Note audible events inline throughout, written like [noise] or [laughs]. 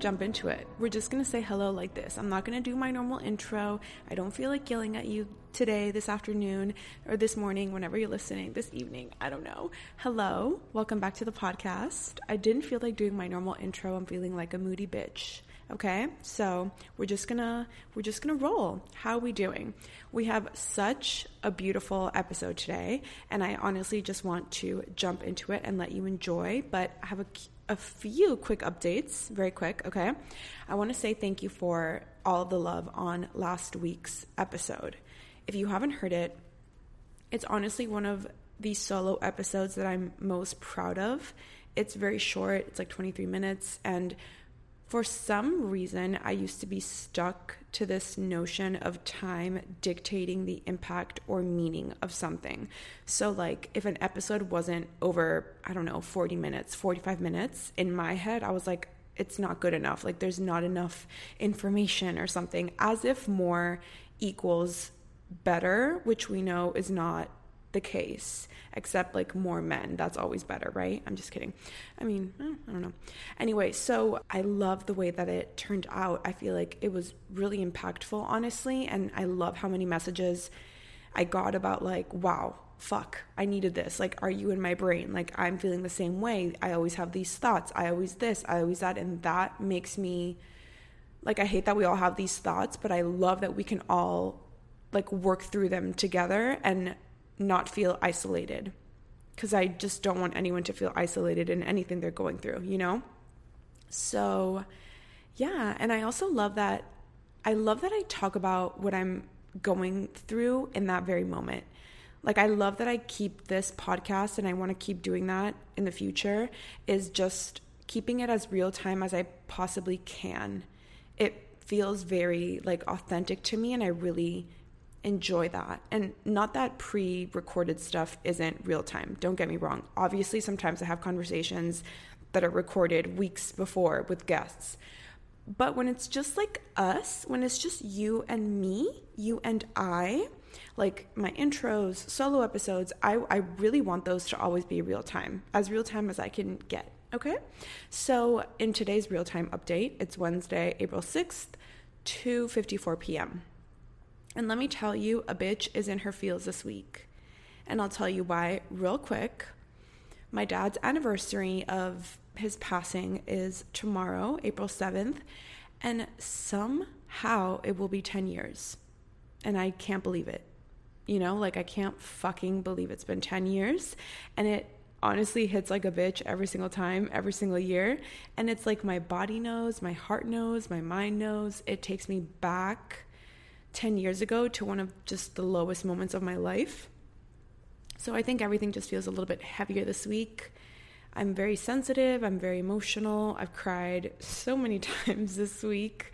Jump into it. We're just gonna say hello like this. I'm not gonna do my normal intro. I don't feel like yelling at you today, this afternoon, or this morning, whenever you're listening, this evening. I don't know. Hello, welcome back to the podcast. I didn't feel like doing my normal intro. I'm feeling like a moody bitch. Okay, so we're just gonna we're just gonna roll. How are we doing? We have such a beautiful episode today, and I honestly just want to jump into it and let you enjoy. But I have a a few quick updates, very quick, okay? I want to say thank you for all the love on last week's episode. If you haven't heard it, it's honestly one of the solo episodes that I'm most proud of. It's very short, it's like 23 minutes, and for some reason, I used to be stuck to this notion of time dictating the impact or meaning of something. So, like, if an episode wasn't over, I don't know, 40 minutes, 45 minutes, in my head, I was like, it's not good enough. Like, there's not enough information or something, as if more equals better, which we know is not the case, except like more men. That's always better, right? I'm just kidding. I mean, eh, I don't know. Anyway, so I love the way that it turned out. I feel like it was really impactful, honestly. And I love how many messages I got about, like, wow, fuck, I needed this. Like, are you in my brain? Like, I'm feeling the same way. I always have these thoughts. I always this, I always that. And that makes me like, I hate that we all have these thoughts, but I love that we can all like work through them together and not feel isolated because I just don't want anyone to feel isolated in anything they're going through, you know? So, yeah, and I also love that I love that I talk about what I'm going through in that very moment. Like I love that I keep this podcast and I want to keep doing that in the future is just keeping it as real time as I possibly can. It feels very like authentic to me and I really enjoy that. And not that pre recorded stuff isn't real time. Don't get me wrong. Obviously, sometimes I have conversations that are recorded weeks before with guests. But when it's just like us, when it's just you and me, you and I, like my intros, solo episodes, I, I really want those to always be real time, as real time as I can get. Okay? So in today's real time update, it's Wednesday, April 6th, 2:54 p.m. And let me tell you, a bitch is in her feels this week. And I'll tell you why real quick. My dad's anniversary of his passing is tomorrow, April 7th, and somehow it will be 10 years. And I can't believe it. You know, like I can't fucking believe it's been 10 years. And it honestly hits like a bitch every single time, every single year. And it's like my body knows, my heart knows, my mind knows. It takes me back 10 years ago to one of just the lowest moments of my life. So I think everything just feels a little bit heavier this week. I'm very sensitive, I'm very emotional. I've cried so many [laughs] times this week.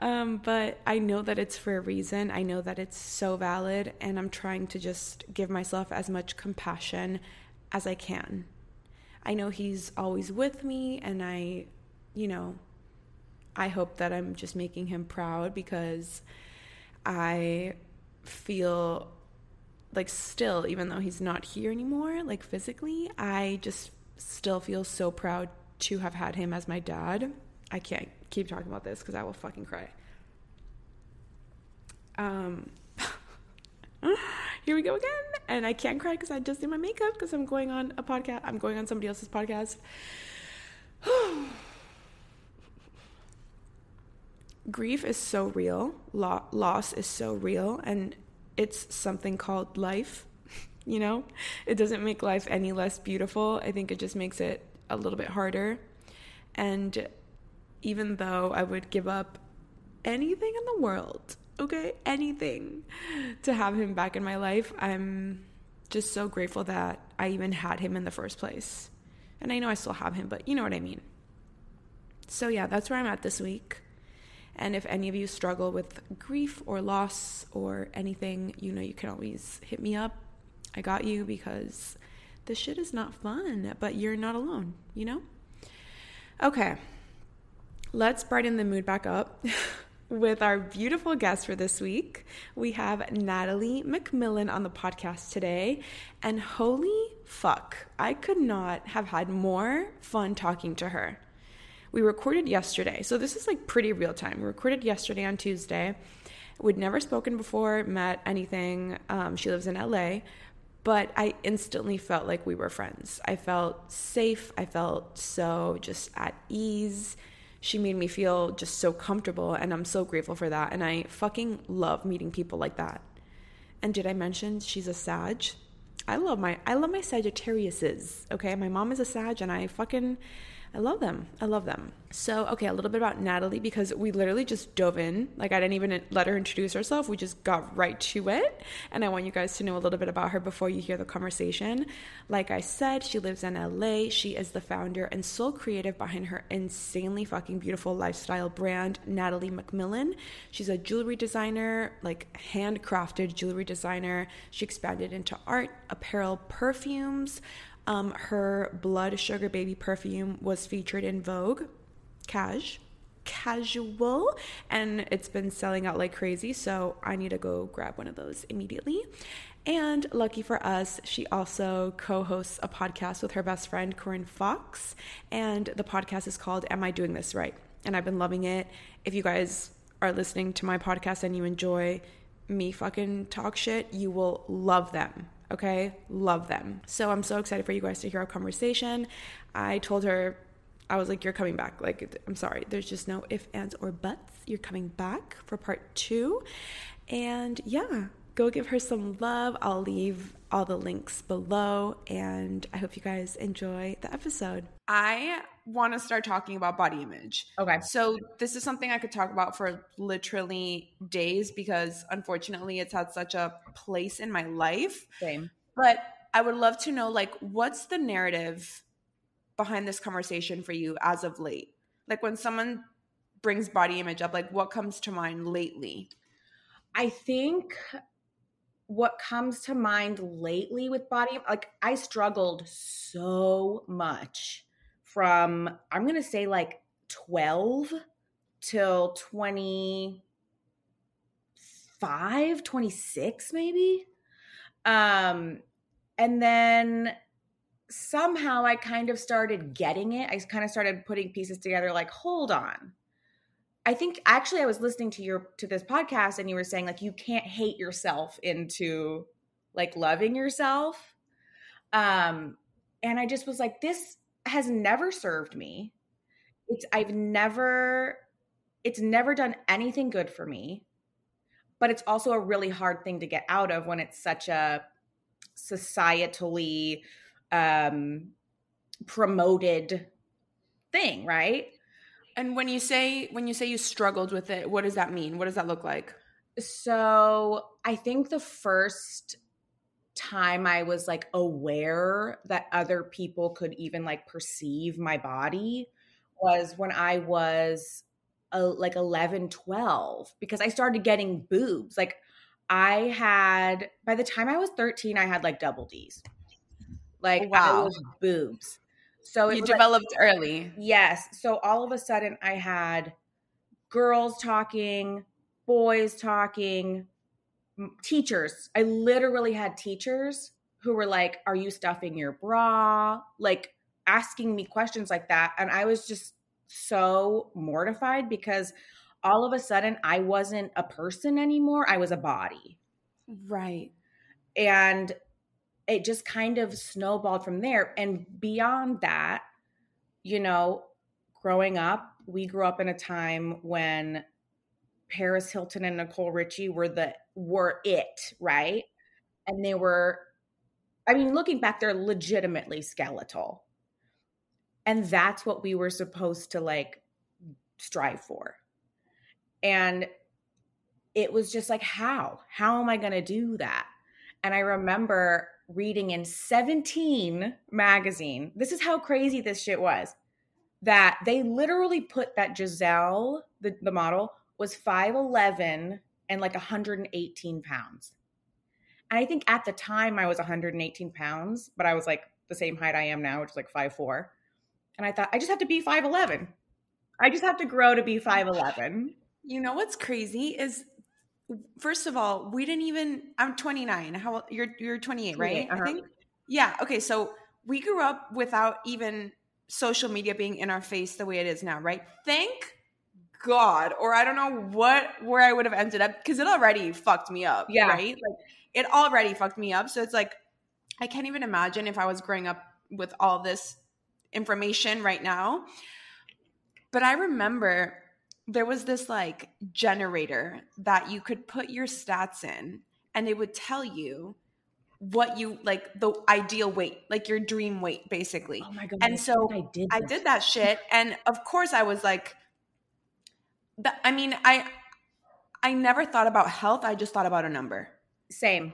Um, but I know that it's for a reason. I know that it's so valid, and I'm trying to just give myself as much compassion as I can. I know He's always with me, and I, you know, I hope that I'm just making Him proud because I feel like still, even though he's not here anymore, like physically, I just still feel so proud to have had him as my dad. I can't keep talking about this because I will fucking cry. Um, [laughs] here we go again, and I can't cry because I just did my makeup because I'm going on a podcast. I'm going on somebody else's podcast. [sighs] [sighs] grief is so real, Lo- loss is so real, and it's something called life. [laughs] you know, it doesn't make life any less beautiful. I think it just makes it a little bit harder. And even though I would give up anything in the world okay? Anything to have him back in my life. I'm just so grateful that I even had him in the first place. And I know I still have him, but you know what I mean. So, yeah, that's where I'm at this week. And if any of you struggle with grief or loss or anything, you know you can always hit me up. I got you because this shit is not fun, but you're not alone, you know? Okay, let's brighten the mood back up. [laughs] with our beautiful guest for this week. We have Natalie McMillan on the podcast today. And holy fuck, I could not have had more fun talking to her. We recorded yesterday. So this is like pretty real time. We recorded yesterday on Tuesday. We'd never spoken before, met anything. Um, she lives in LA, but I instantly felt like we were friends. I felt safe. I felt so just at ease she made me feel just so comfortable and I'm so grateful for that and I fucking love meeting people like that. And did I mention she's a Sag? I love my I love my Sagittariuses. Okay, my mom is a Sag and I fucking I love them. I love them. So, okay, a little bit about Natalie because we literally just dove in. Like, I didn't even let her introduce herself. We just got right to it. And I want you guys to know a little bit about her before you hear the conversation. Like I said, she lives in LA. She is the founder and sole creative behind her insanely fucking beautiful lifestyle brand, Natalie McMillan. She's a jewelry designer, like handcrafted jewelry designer. She expanded into art, apparel, perfumes. Um, her Blood Sugar Baby perfume was featured in Vogue, Cash, casual, and it's been selling out like crazy. So I need to go grab one of those immediately. And lucky for us, she also co hosts a podcast with her best friend, Corinne Fox. And the podcast is called Am I Doing This Right? And I've been loving it. If you guys are listening to my podcast and you enjoy me fucking talk shit, you will love them. Okay, love them. So I'm so excited for you guys to hear our conversation. I told her, I was like, You're coming back. Like, I'm sorry, there's just no ifs, ands, or buts. You're coming back for part two. And yeah, go give her some love. I'll leave all the links below, and I hope you guys enjoy the episode. I want to start talking about body image. Okay. So, this is something I could talk about for literally days because unfortunately it's had such a place in my life. Same. But I would love to know like what's the narrative behind this conversation for you as of late? Like when someone brings body image up, like what comes to mind lately? I think what comes to mind lately with body like I struggled so much from I'm going to say like 12 till 25, 26 maybe. Um and then somehow I kind of started getting it. I kind of started putting pieces together like hold on. I think actually I was listening to your to this podcast and you were saying like you can't hate yourself into like loving yourself. Um and I just was like this has never served me. It's I've never it's never done anything good for me. But it's also a really hard thing to get out of when it's such a societally um promoted thing, right? And when you say when you say you struggled with it, what does that mean? What does that look like? So, I think the first time I was like aware that other people could even like perceive my body was when I was uh, like 11, 12 because I started getting boobs. Like I had by the time I was 13 I had like double D's. Like wow. I was boobs. So you developed like, early. Yes. So all of a sudden I had girls talking, boys talking, teachers. I literally had teachers who were like, Are you stuffing your bra? Like asking me questions like that. And I was just so mortified because all of a sudden I wasn't a person anymore. I was a body. Right. And it just kind of snowballed from there. And beyond that, you know, growing up, we grew up in a time when Paris Hilton and Nicole Richie were the were it, right? And they were I mean, looking back, they're legitimately skeletal. And that's what we were supposed to like strive for. And it was just like, how? How am I going to do that? And I remember reading in 17 magazine, this is how crazy this shit was, that they literally put that Gisele, the, the model, was 5'11 and like 118 pounds. And I think at the time I was 118 pounds, but I was like the same height I am now, which is like 5'4. And I thought, I just have to be 5'11. I just have to grow to be 5'11. You know what's crazy is first of all, we didn't even I'm 29. How you're you're 28, right? Uh-huh. I think. Yeah, okay, so we grew up without even social media being in our face the way it is now, right? Thank God, or I don't know what where I would have ended up because it already fucked me up. Yeah. Right? Like it already fucked me up. So it's like I can't even imagine if I was growing up with all this information right now. But I remember there was this like generator that you could put your stats in and it would tell you what you like the ideal weight, like your dream weight, basically. Oh my god! And so I did, I did that shit, and of course I was like, the, I mean, I I never thought about health. I just thought about a number. Same.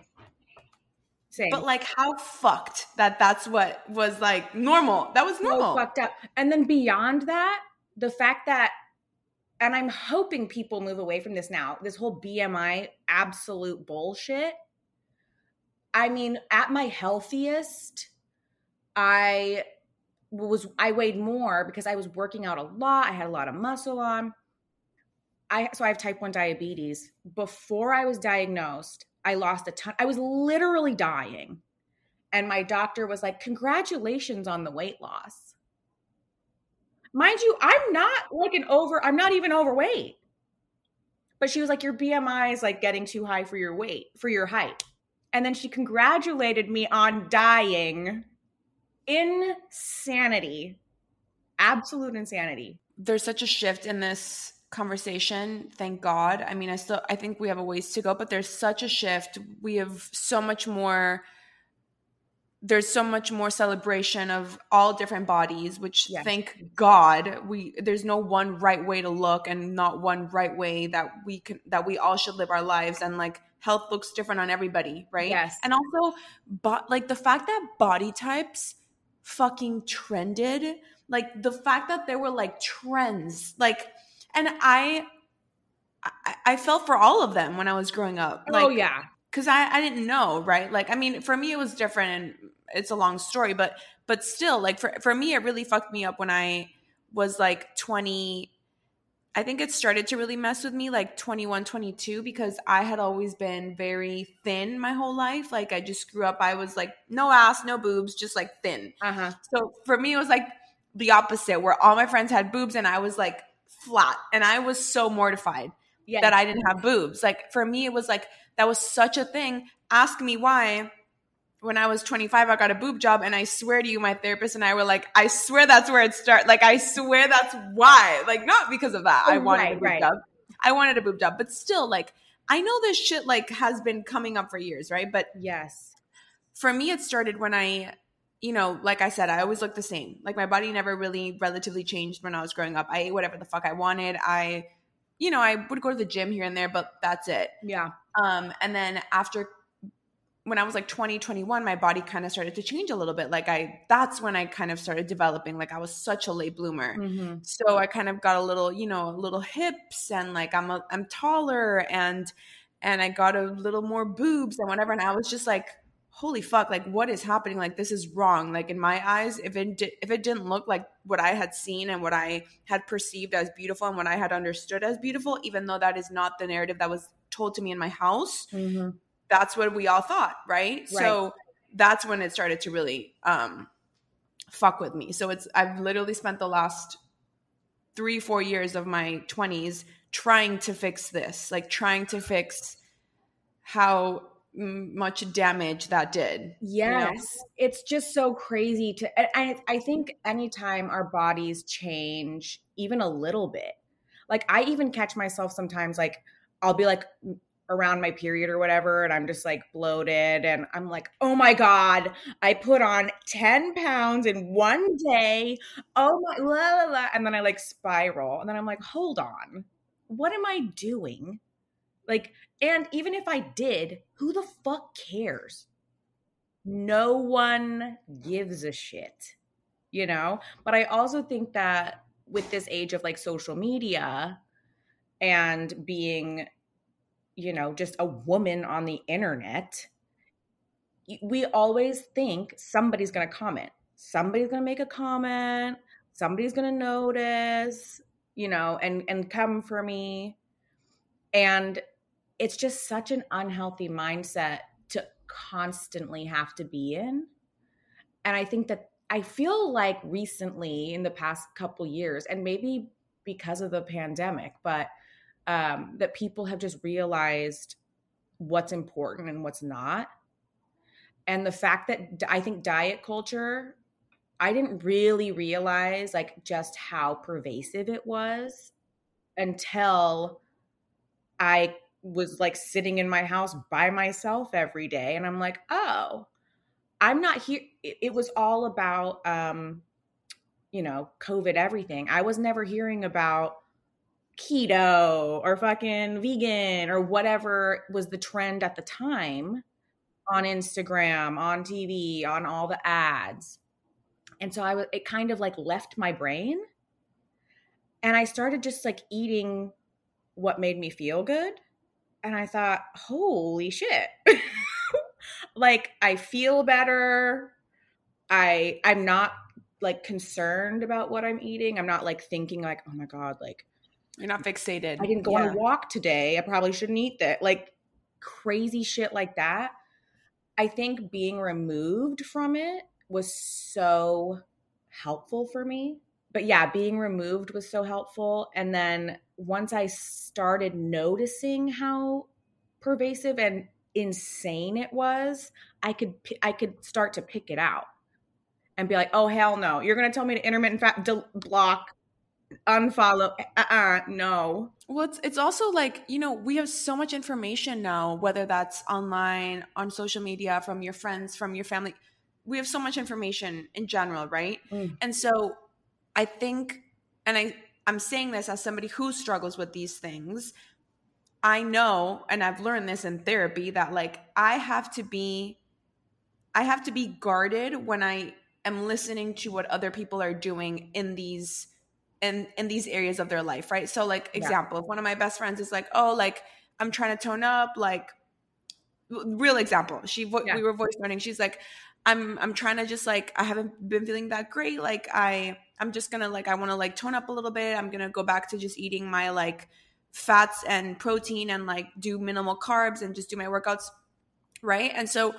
Same. But like, how fucked that that's what was like normal. That was normal. So fucked up. And then beyond that, the fact that and I'm hoping people move away from this now. This whole BMI absolute bullshit. I mean, at my healthiest, I was I weighed more because I was working out a lot. I had a lot of muscle on. I so I have type 1 diabetes. Before I was diagnosed, I lost a ton. I was literally dying. And my doctor was like, "Congratulations on the weight loss." Mind you, I'm not like an over, I'm not even overweight. But she was like, Your BMI is like getting too high for your weight, for your height. And then she congratulated me on dying. Insanity. Absolute insanity. There's such a shift in this conversation thank god i mean i still i think we have a ways to go but there's such a shift we have so much more there's so much more celebration of all different bodies which yes. thank god we there's no one right way to look and not one right way that we can that we all should live our lives and like health looks different on everybody right yes and also but like the fact that body types fucking trended like the fact that there were like trends like and i I, I felt for all of them when I was growing up. Oh, like, oh yeah, because I, I didn't know, right? Like, I mean, for me, it was different, and it's a long story, but but still, like for for me, it really fucked me up when I was like 20. I think it started to really mess with me like 21, 22 because I had always been very thin my whole life. Like I just grew up, I was like no ass, no boobs, just like thin. Uh-huh. So for me, it was like the opposite, where all my friends had boobs and I was like flat, and I was so mortified yes. that I didn't have boobs. Like for me, it was like that was such a thing. Ask me why when I was 25, I got a boob job, and I swear to you, my therapist and I were like, I swear that's where it started. Like, I swear that's why. Like, not because of that. Oh, I wanted right, a boob right. job. I wanted a boob job, but still, like, I know this shit like has been coming up for years, right? But yes, for me, it started when I, you know, like I said, I always looked the same. Like my body never really relatively changed when I was growing up. I ate whatever the fuck I wanted. I, you know, I would go to the gym here and there, but that's it. Yeah. Um, and then after when I was like 20, 21, my body kind of started to change a little bit. Like I, that's when I kind of started developing. Like I was such a late bloomer. Mm-hmm. So I kind of got a little, you know, little hips and like I'm, a, I'm taller and, and I got a little more boobs and whatever. And I was just like, holy fuck, like what is happening? Like this is wrong. Like in my eyes, if it, di- if it didn't look like what I had seen and what I had perceived as beautiful and what I had understood as beautiful, even though that is not the narrative that was told to me in my house, mm-hmm that's what we all thought, right? right? So that's when it started to really um, fuck with me. So it's I've literally spent the last three, four years of my twenties trying to fix this, like trying to fix how much damage that did. Yes. You know? It's just so crazy to I I think anytime our bodies change even a little bit. Like I even catch myself sometimes like I'll be like around my period or whatever and I'm just like bloated and I'm like, oh my God, I put on 10 pounds in one day. Oh my, la, la, la. and then I like spiral. And then I'm like, hold on, what am I doing? Like, and even if I did, who the fuck cares? No one gives a shit, you know? But I also think that with this age of like social media and being, you know, just a woman on the internet, we always think somebody's going to comment. Somebody's going to make a comment. Somebody's going to notice, you know, and and come for me. And it's just such an unhealthy mindset to constantly have to be in. And I think that I feel like recently in the past couple years and maybe because of the pandemic, but um, that people have just realized what's important and what's not and the fact that I think diet culture, I didn't really realize like just how pervasive it was until I was like sitting in my house by myself every day and I'm like, "Oh, I'm not here it, was all about um you know, COVID everything. I was never hearing about keto or fucking vegan or whatever was the trend at the time on Instagram, on TV, on all the ads. And so I was it kind of like left my brain. And I started just like eating what made me feel good. And I thought, holy shit. [laughs] like I feel better. I I'm not like concerned about what I'm eating. I'm not like thinking like, oh my God, like you're not fixated. I didn't go yeah. on a walk today. I probably shouldn't eat that. Like crazy shit like that. I think being removed from it was so helpful for me. But yeah, being removed was so helpful. And then once I started noticing how pervasive and insane it was, I could I could start to pick it out and be like, "Oh hell no! You're gonna tell me to intermittent fat block unfollow uh-uh, no. Well it's, it's also like you know we have so much information now whether that's online on social media from your friends from your family. We have so much information in general right? Mm. and so i think and i i'm saying this as somebody who struggles with these things i know and i've learned this in therapy that like i have to be i have to be guarded when i am listening to what other people are doing in these in in these areas of their life, right? So like example, yeah. if one of my best friends is like, "Oh, like I'm trying to tone up," like real example. She yeah. we were voice noting. She's like, "I'm I'm trying to just like I haven't been feeling that great. Like I I'm just to like I want to like tone up a little bit. I'm to go back to just eating my like fats and protein and like do minimal carbs and just do my workouts." Right? And so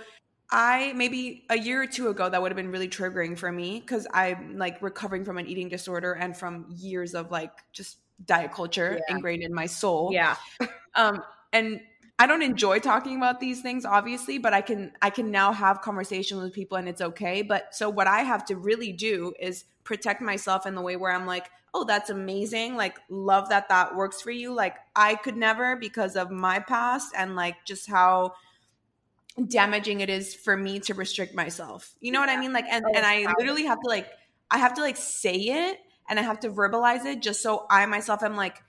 I maybe a year or two ago that would have been really triggering for me because I'm like recovering from an eating disorder and from years of like just diet culture yeah. ingrained in my soul. Yeah. [laughs] um and I don't enjoy talking about these things obviously, but I can I can now have conversations with people and it's okay. But so what I have to really do is protect myself in the way where I'm like, "Oh, that's amazing. Like love that that works for you." Like I could never because of my past and like just how damaging it is for me to restrict myself. You know what I mean? Like, and, oh, and I literally have to like, I have to like say it and I have to verbalize it just so I myself am like,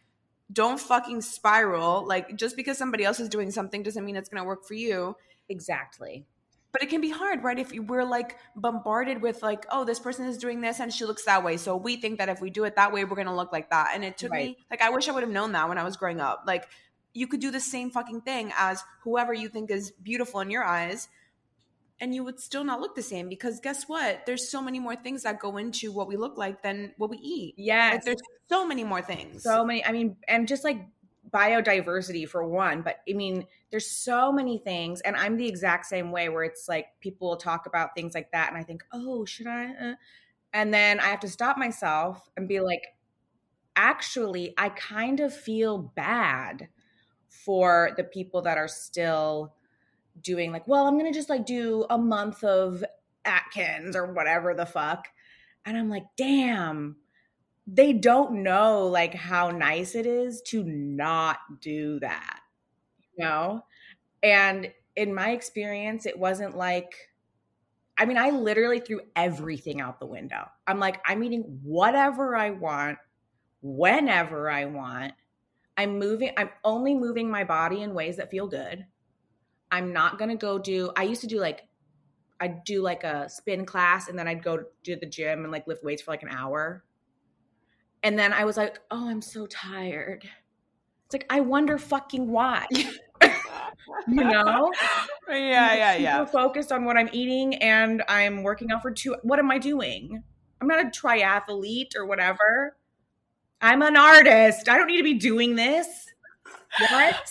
don't fucking spiral. Like, just because somebody else is doing something doesn't mean it's going to work for you. Exactly. But it can be hard, right? If we're like bombarded with like, oh, this person is doing this and she looks that way. So we think that if we do it that way, we're going to look like that. And it took right. me, like, I wish I would have known that when I was growing up. Like, you could do the same fucking thing as whoever you think is beautiful in your eyes and you would still not look the same because guess what? There's so many more things that go into what we look like than what we eat. Yeah like, there's so many more things. So many i mean and just like biodiversity for one but i mean there's so many things and i'm the exact same way where it's like people will talk about things like that and i think oh should i uh? and then i have to stop myself and be like actually i kind of feel bad for the people that are still doing like, well, I'm going to just like do a month of Atkins or whatever the fuck. And I'm like, damn, they don't know like how nice it is to not do that, you know? And in my experience, it wasn't like, I mean, I literally threw everything out the window. I'm like, I'm eating whatever I want, whenever I want. I'm moving, I'm only moving my body in ways that feel good. I'm not going to go do, I used to do like, I'd do like a spin class and then I'd go to the gym and like lift weights for like an hour. And then I was like, oh, I'm so tired. It's like, I wonder fucking why. [laughs] you know? [laughs] Yeah, yeah, yeah. Super focused on what I'm eating and I'm working out for two. What am I doing? I'm not a triathlete or whatever. I'm an artist. I don't need to be doing this. What?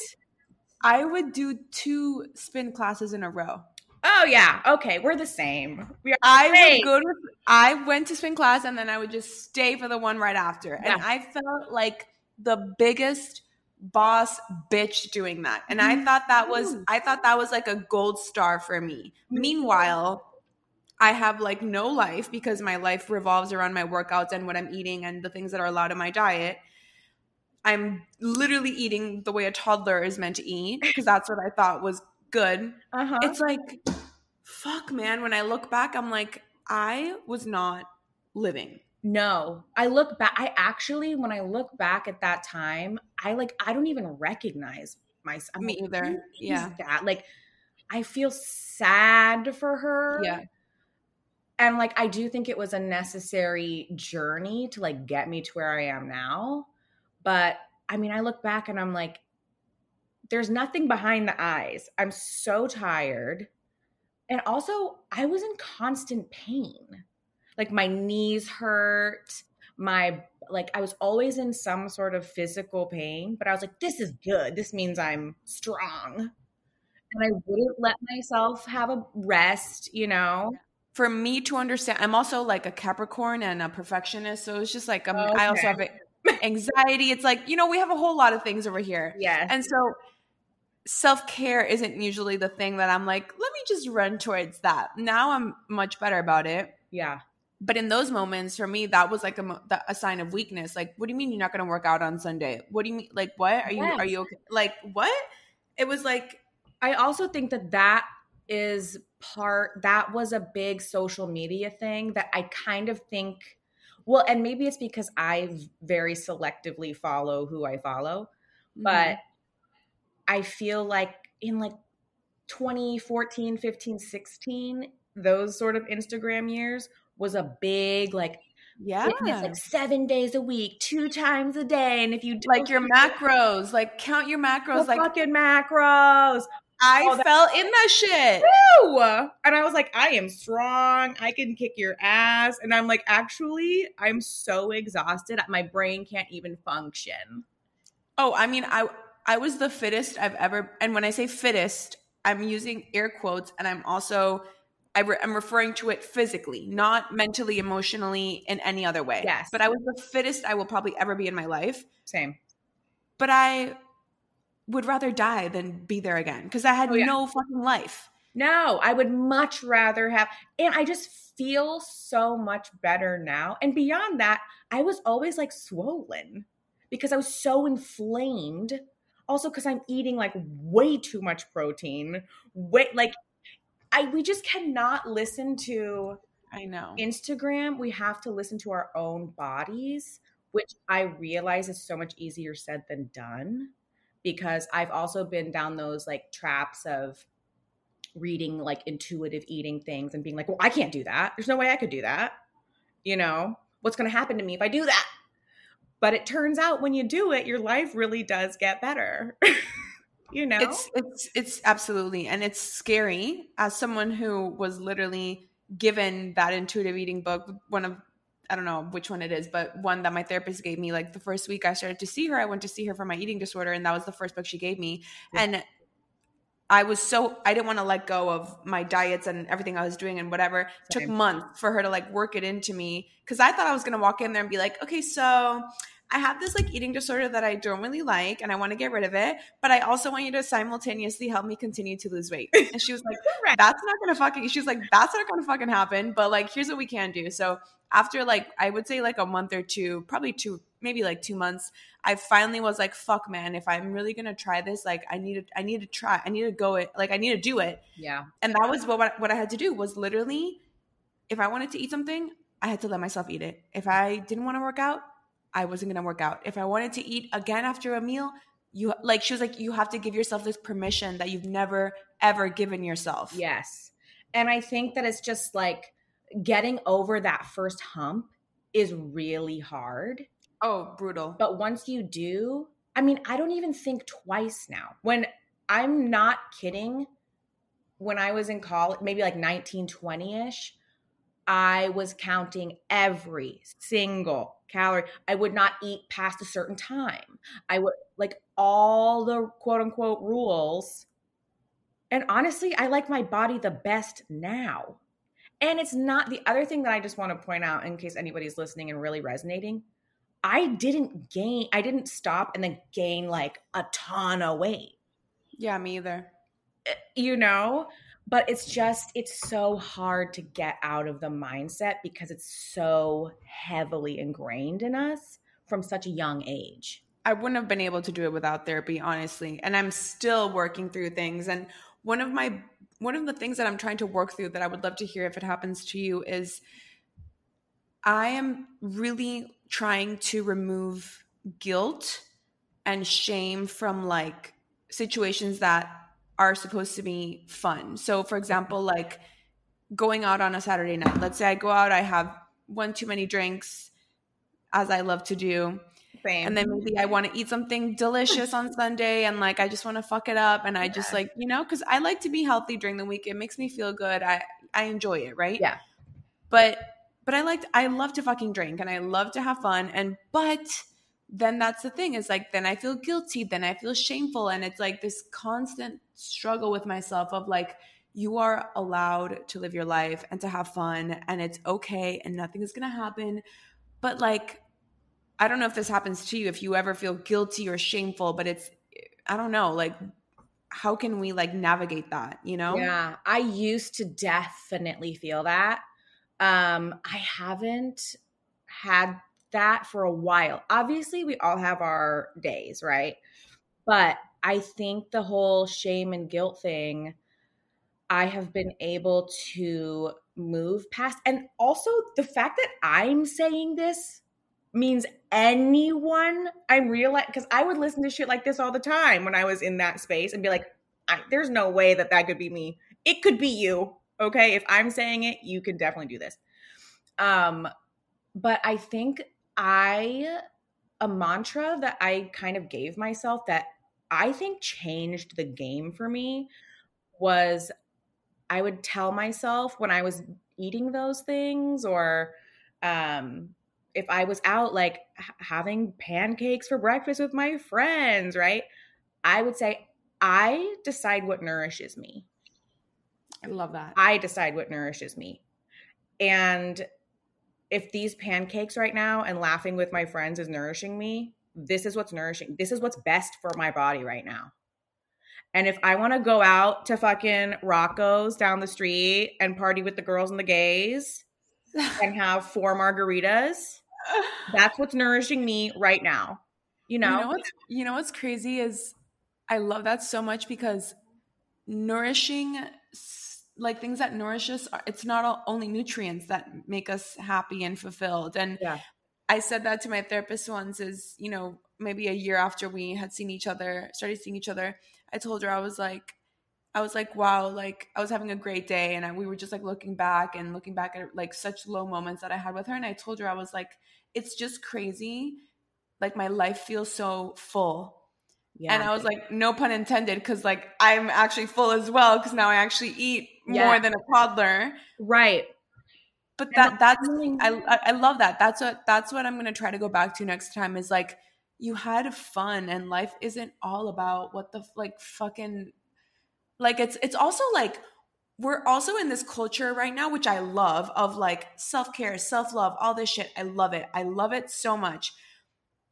I would do two spin classes in a row. Oh yeah. Okay, we're the same. We are I great. would go to I went to spin class and then I would just stay for the one right after. And I felt like the biggest boss bitch doing that. And I mm-hmm. thought that was I thought that was like a gold star for me. Meanwhile, I have like no life because my life revolves around my workouts and what I'm eating and the things that are allowed in my diet. I'm literally eating the way a toddler is meant to eat [laughs] because that's what I thought was good Uh-huh. it's like fuck man when i look back i'm like i was not living No, I look back. I actually, when I look back at that time, I like, I don't even recognize myself. Me either. Yeah. that like, I feel sad for her. yeah and like, I do think it was a necessary journey to like get me to where I am now. But I mean, I look back and I'm like, there's nothing behind the eyes. I'm so tired. And also, I was in constant pain. Like my knees hurt, my like I was always in some sort of physical pain, but I was like this is good. This means I'm strong. And I wouldn't let myself have a rest, you know. For me to understand i'm also like a capricorn and a perfectionist so it's just like um, i also have anxiety. It's like you know we have a whole lot of things over here. Yeah. and so self-care isn't usually the thing that i'm like let me just run towards that. Now i'm much better about it. Yeah. but in those moments for me that was like a, a sign of weakness. Like what do you mean you're not going to work out on sunday? What do you mean like what? Are you Yes. are you okay? Like what? It was like I also think that that is part that was a big social media thing that I kind of think well and maybe it's because I very selectively follow who I follow but mm-hmm. I feel like in like 2014, 15, 16 those sort of Instagram years was a big like yeah fitness, like 7 days a week, two times a day and if you like your [laughs] macros like count your macros like fucking macros i that- fell in that shit Woo! And I was like, I am strong. I can kick your ass. And I'm like, actually, I'm so exhausted. My brain can't even function. oh i mean i i was the fittest i've ever and when i say fittest i'm using air quotes and i'm also I re- i'm referring to it physically not mentally emotionally in any other way Yes. but i was the fittest i will probably ever be in my life Same. but I would rather die than be there again because I had Oh, yeah. no fucking life. No, I would much rather have, and I just feel so much better now. And beyond that, I was always like swollen because I was so inflamed. Also, because I'm eating like way too much protein. Way like I we just cannot listen to I know. Instagram, we have to listen to our own bodies, which I realize is so much easier said than done because I've also been down those like traps of reading like intuitive eating things and being like, well, I can't do that. There's no way I could do that. You know, what's going to happen to me if I do that? But it turns out when you do it, your life really does get better. [laughs] you know? It's it's it's absolutely and it's scary as someone who was literally given that intuitive eating book one of I don't know which one it is but one that my therapist gave me like the first week I started to see her I went to see her for my eating disorder and that was the first book she gave me Yeah. and I was so I didn't want to let go of my diets and everything I was doing and whatever. Took months for her to like work it into me because I thought I was gonna walk in there and be like, okay, so I have this like eating disorder that I don't really like and I want to get rid of it, but I also want you to simultaneously help me continue to lose weight. And she was like, [laughs] that's not gonna fucking. She's like, that's not gonna fucking happen. But like, here's what we can do. So after like I would say like a month or two, probably two, maybe like two months, I finally was like, fuck, man, if I'm really gonna try this, like I need to, I need to try, I need to go it, like I need to do it. yeah. And that was what what I had to do was literally, if I wanted to eat something, I had to let myself eat it. If I didn't want to work out, I wasn't going to work out. If I wanted to eat again after a meal, you like she was like you have to give yourself this permission that you've never ever given yourself. Yes. And I think that it's just like getting over that first hump is really hard. Oh, brutal. But once you do, I mean, I don't even think twice now. When I'm not kidding, when I was in college, maybe like 19, 20 ish, I was counting every single calorie. I would not eat past a certain time. I would like all the quote unquote rules. And honestly, I like my body the best now. And it's not the other thing that I just want to point out in case anybody's listening and really resonating. I didn't gain, I didn't stop and then gain like a ton of weight. Yeah, me either. Eh, you know, but it's just it's so hard to get out of the mindset because it's so heavily ingrained in us from such a young age. I wouldn't have been able to do it without therapy honestly and i'm still working through things and one of my one of the things that i'm trying to work through that i would love to hear if it happens to you is i am really trying to remove guilt and shame from like situations that are supposed to be fun. So, for example, like going out on a Saturday night. Let's say I go out, I have one too many drinks, as I love to do. Same. And then maybe I want to eat something delicious on Sunday and like I just want to fuck it up and I just like, you know, cuz I like to be healthy during the week. It makes me feel good. I I enjoy it, right? Yeah. But but I like I love to fucking drink and I love to have fun and but then that's the thing is like then I feel guilty, then I feel shameful and it's like this constant struggle with myself of like you are allowed to live your life and to have fun and it's okay and nothing is going to happen. But like I don't know if this happens to you if you ever feel guilty or shameful, but it's I don't know, like how can we like navigate that, you know? Yeah, I used to definitely feel that. Um I haven't had that for a while. Obviously, we all have our days, right? But I think the whole shame and guilt thing, I have been able to move past. And also the fact that I'm saying this means anyone I'm real because I would listen to shit like this all the time when I was in that space and be like, there's no way that that could be me. It could be you. Okay. If I'm saying it, you can definitely do this. Um, but I think I a mantra that I kind of gave myself that I think changed the game for me was I would tell myself when I was eating those things or um if I was out like h- having pancakes for breakfast with my friends, right? I would say I decide what nourishes me. I love that. I decide what nourishes me. And if these pancakes right now and laughing with my friends is nourishing me, this is what's nourishing. This is what's best for my body right now. And if I want to go out to fucking Rocco's down the street and party with the girls and the gays [laughs] and have four margaritas, [laughs] that's what's nourishing me right now. You know? You know what's, you know what's crazy is I love that so much because nourishing like things that nourish us it's not only nutrients that make us happy and fulfilled and yeah. i said that to my therapist once is you know maybe a year after we had seen each other started seeing each other i told her i was like i was like wow like i was having a great day and I, we were just like looking back and looking back at like such low moments that i had with her and i told her i was like it's just crazy like my life feels so full yeah. And I was like, no pun intended, because like I'm actually full as well, because now I actually eat yeah. more than a toddler. Right. But that that's I I love that. That's what that's what I'm gonna try to go back to next time is like you had fun and life isn't all about what the like fucking like it's it's also like we're also in this culture right now which I love of like self-care, self-love, all this shit. I love it. I love it so much.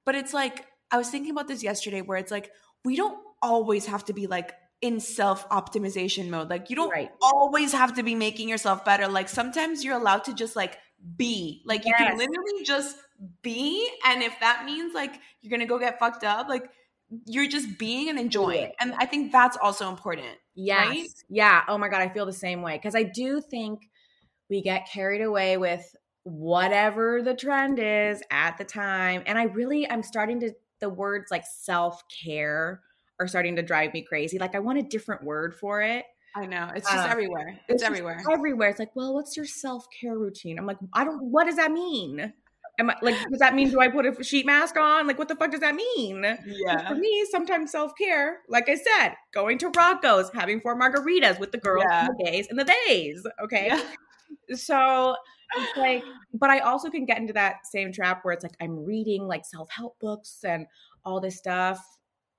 But it's like I was thinking about this yesterday where it's like we don't always have to be like in self optimization mode. Like you don't right. always have to be making yourself better. Like sometimes you're allowed to just like be. Like you yes. can literally just be. And if that means like you're gonna go get fucked up, like you're just being and enjoying. And I think that's also important. Yes. Right? Yeah. Oh my God. I feel the same way. Cause I do think we get carried away with whatever the trend is at the time. And I really, I'm starting to, the words like self care are starting to drive me crazy. Like, I want a different word for it. I know. It's just uh, everywhere. It's, it's everywhere. Everywhere. It's like, well, what's your self care routine? I'm like, I don't, what does that mean? Am I like, does that mean do I put a sheet mask on? Like, what the fuck does that mean? Yeah. For me, sometimes self care, like I said, going to Rocco's, having four margaritas with the girls, yeah. the gays, and the days. Okay. Yeah. So it's like, but I also can get into that same trap where it's like I'm reading like self help books and all this stuff,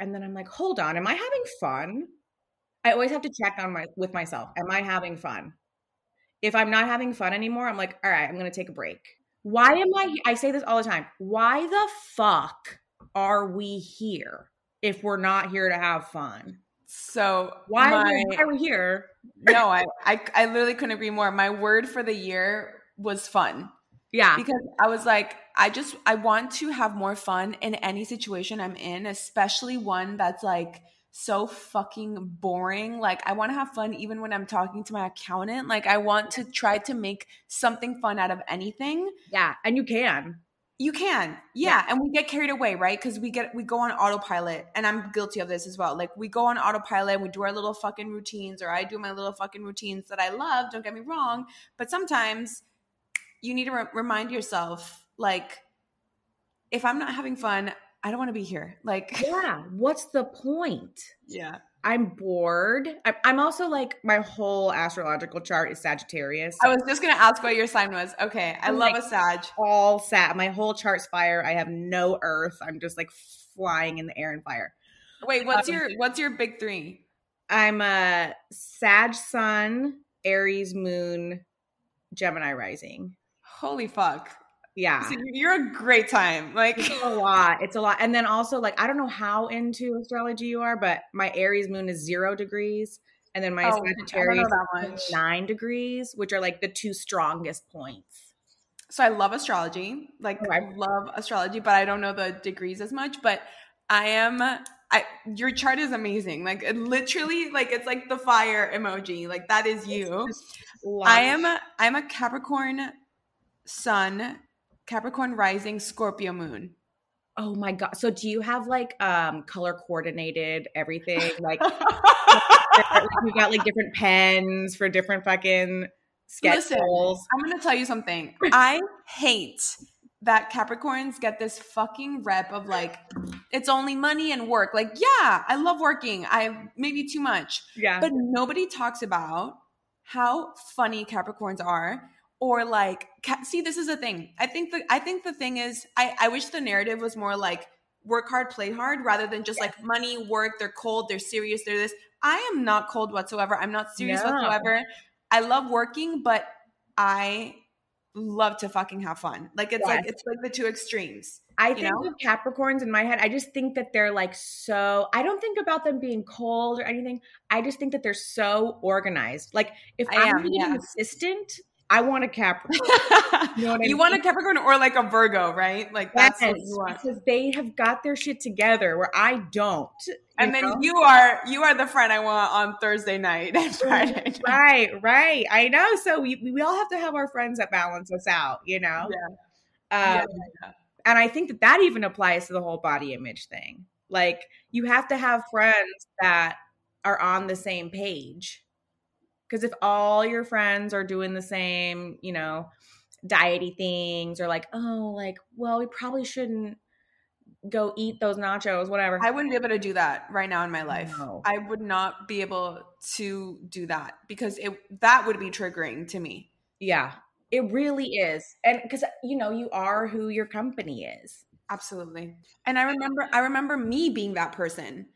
and then I'm like, hold on, am I having fun? I always have to check on my with myself. Am I having fun? If I'm not having fun anymore, I'm like, all right, I'm gonna take a break why am I? I say this all the time. Why the fuck are we here if we're not here to have fun? So why, my, why are we here? no, I, I I literally couldn't agree more. My word for the year was fun. Yeah. Because I was like, I just I want to have more fun in any situation I'm in, especially one that's like so fucking boring. Like I want to have fun even when I'm talking to my accountant. Like I want to try to make something fun out of anything. Yeah, and you can. You can. Yeah, yeah. and we get carried away, right? Cuz we get we go on autopilot and I'm guilty of this as well. Like we go on autopilot, we do our little fucking routines or I do my little fucking routines that I love, don't get me wrong, but sometimes you need to re- remind yourself like if I'm not having fun, I don't want to be here. Like, [laughs] yeah, what's the point? Yeah. I'm bored. I'm also like, my whole astrological chart is Sagittarius. I was just to ask what your sign was. Okay. I I'm love like a Sag. All Sag. My whole chart's fire. I have no earth. I'm just like flying in the air and fire. Wait, what's um, your what's your big three? I'm a Sag Sun, Aries Moon, Gemini Rising. Holy fuck. Yeah. So you're a great time. Like it's a [laughs] lot. It's a lot. And then also like I don't know how into astrology you are, but my Aries moon is 0 degrees and then my oh, Sagittarius is 9 degrees, which are like the two strongest points. So I love astrology. Like oh, I love astrology, but I don't know the degrees as much, but I am I your chart is amazing. Like it literally like it's like the fire emoji. Like that is you. I am I'm a Capricorn sun Capricorn rising, Scorpio moon. Oh my god. So do you have like um color coordinated everything? [laughs] Like you got like different pens for different fucking schedules. Listen, I'm gonna tell you something. [laughs] I hate that Capricorns get this fucking rep of like it's only money and work. Like, yeah, I love working. I maybe too much. Yeah. But nobody talks about how funny Capricorns are or like see this is a thing i think the i think the thing is i i wish the narrative was more like work hard play hard rather than just like money work they're cold they're serious they're this i am not cold whatsoever i'm not serious no. whatsoever i love working but i love to fucking have fun like it's yes. like it's like the two extremes I think know? of Capricorns in my head. I just think that they're like so. I don't think about them being cold or anything. I just think that they're so organized. Like if I am an assistant, I want a Capricorn. [laughs] you, know you mean? want a Capricorn or like a Virgo, right? Like that's yes, what you want. Because they have got their shit together where I don't. And know? then you are you are the friend I want on Thursday night and Friday. Night. Right, right. I know. So we we all have to have our friends that balance us out, you know? Yeah. Um, yeah, yeah. And I think that that even applies to the whole body image thing. Like you have to have friends that are on the same page because if all your friends are doing the same, you know, diety things or like, oh, like, well, we probably shouldn't go eat those nachos, whatever. I wouldn't be able to do that right now in my life. No. I would not be able to do that because it that would be triggering to me. Yeah. It really is. And cuz you know, you are who your company is. Absolutely. And I remember I remember me being that person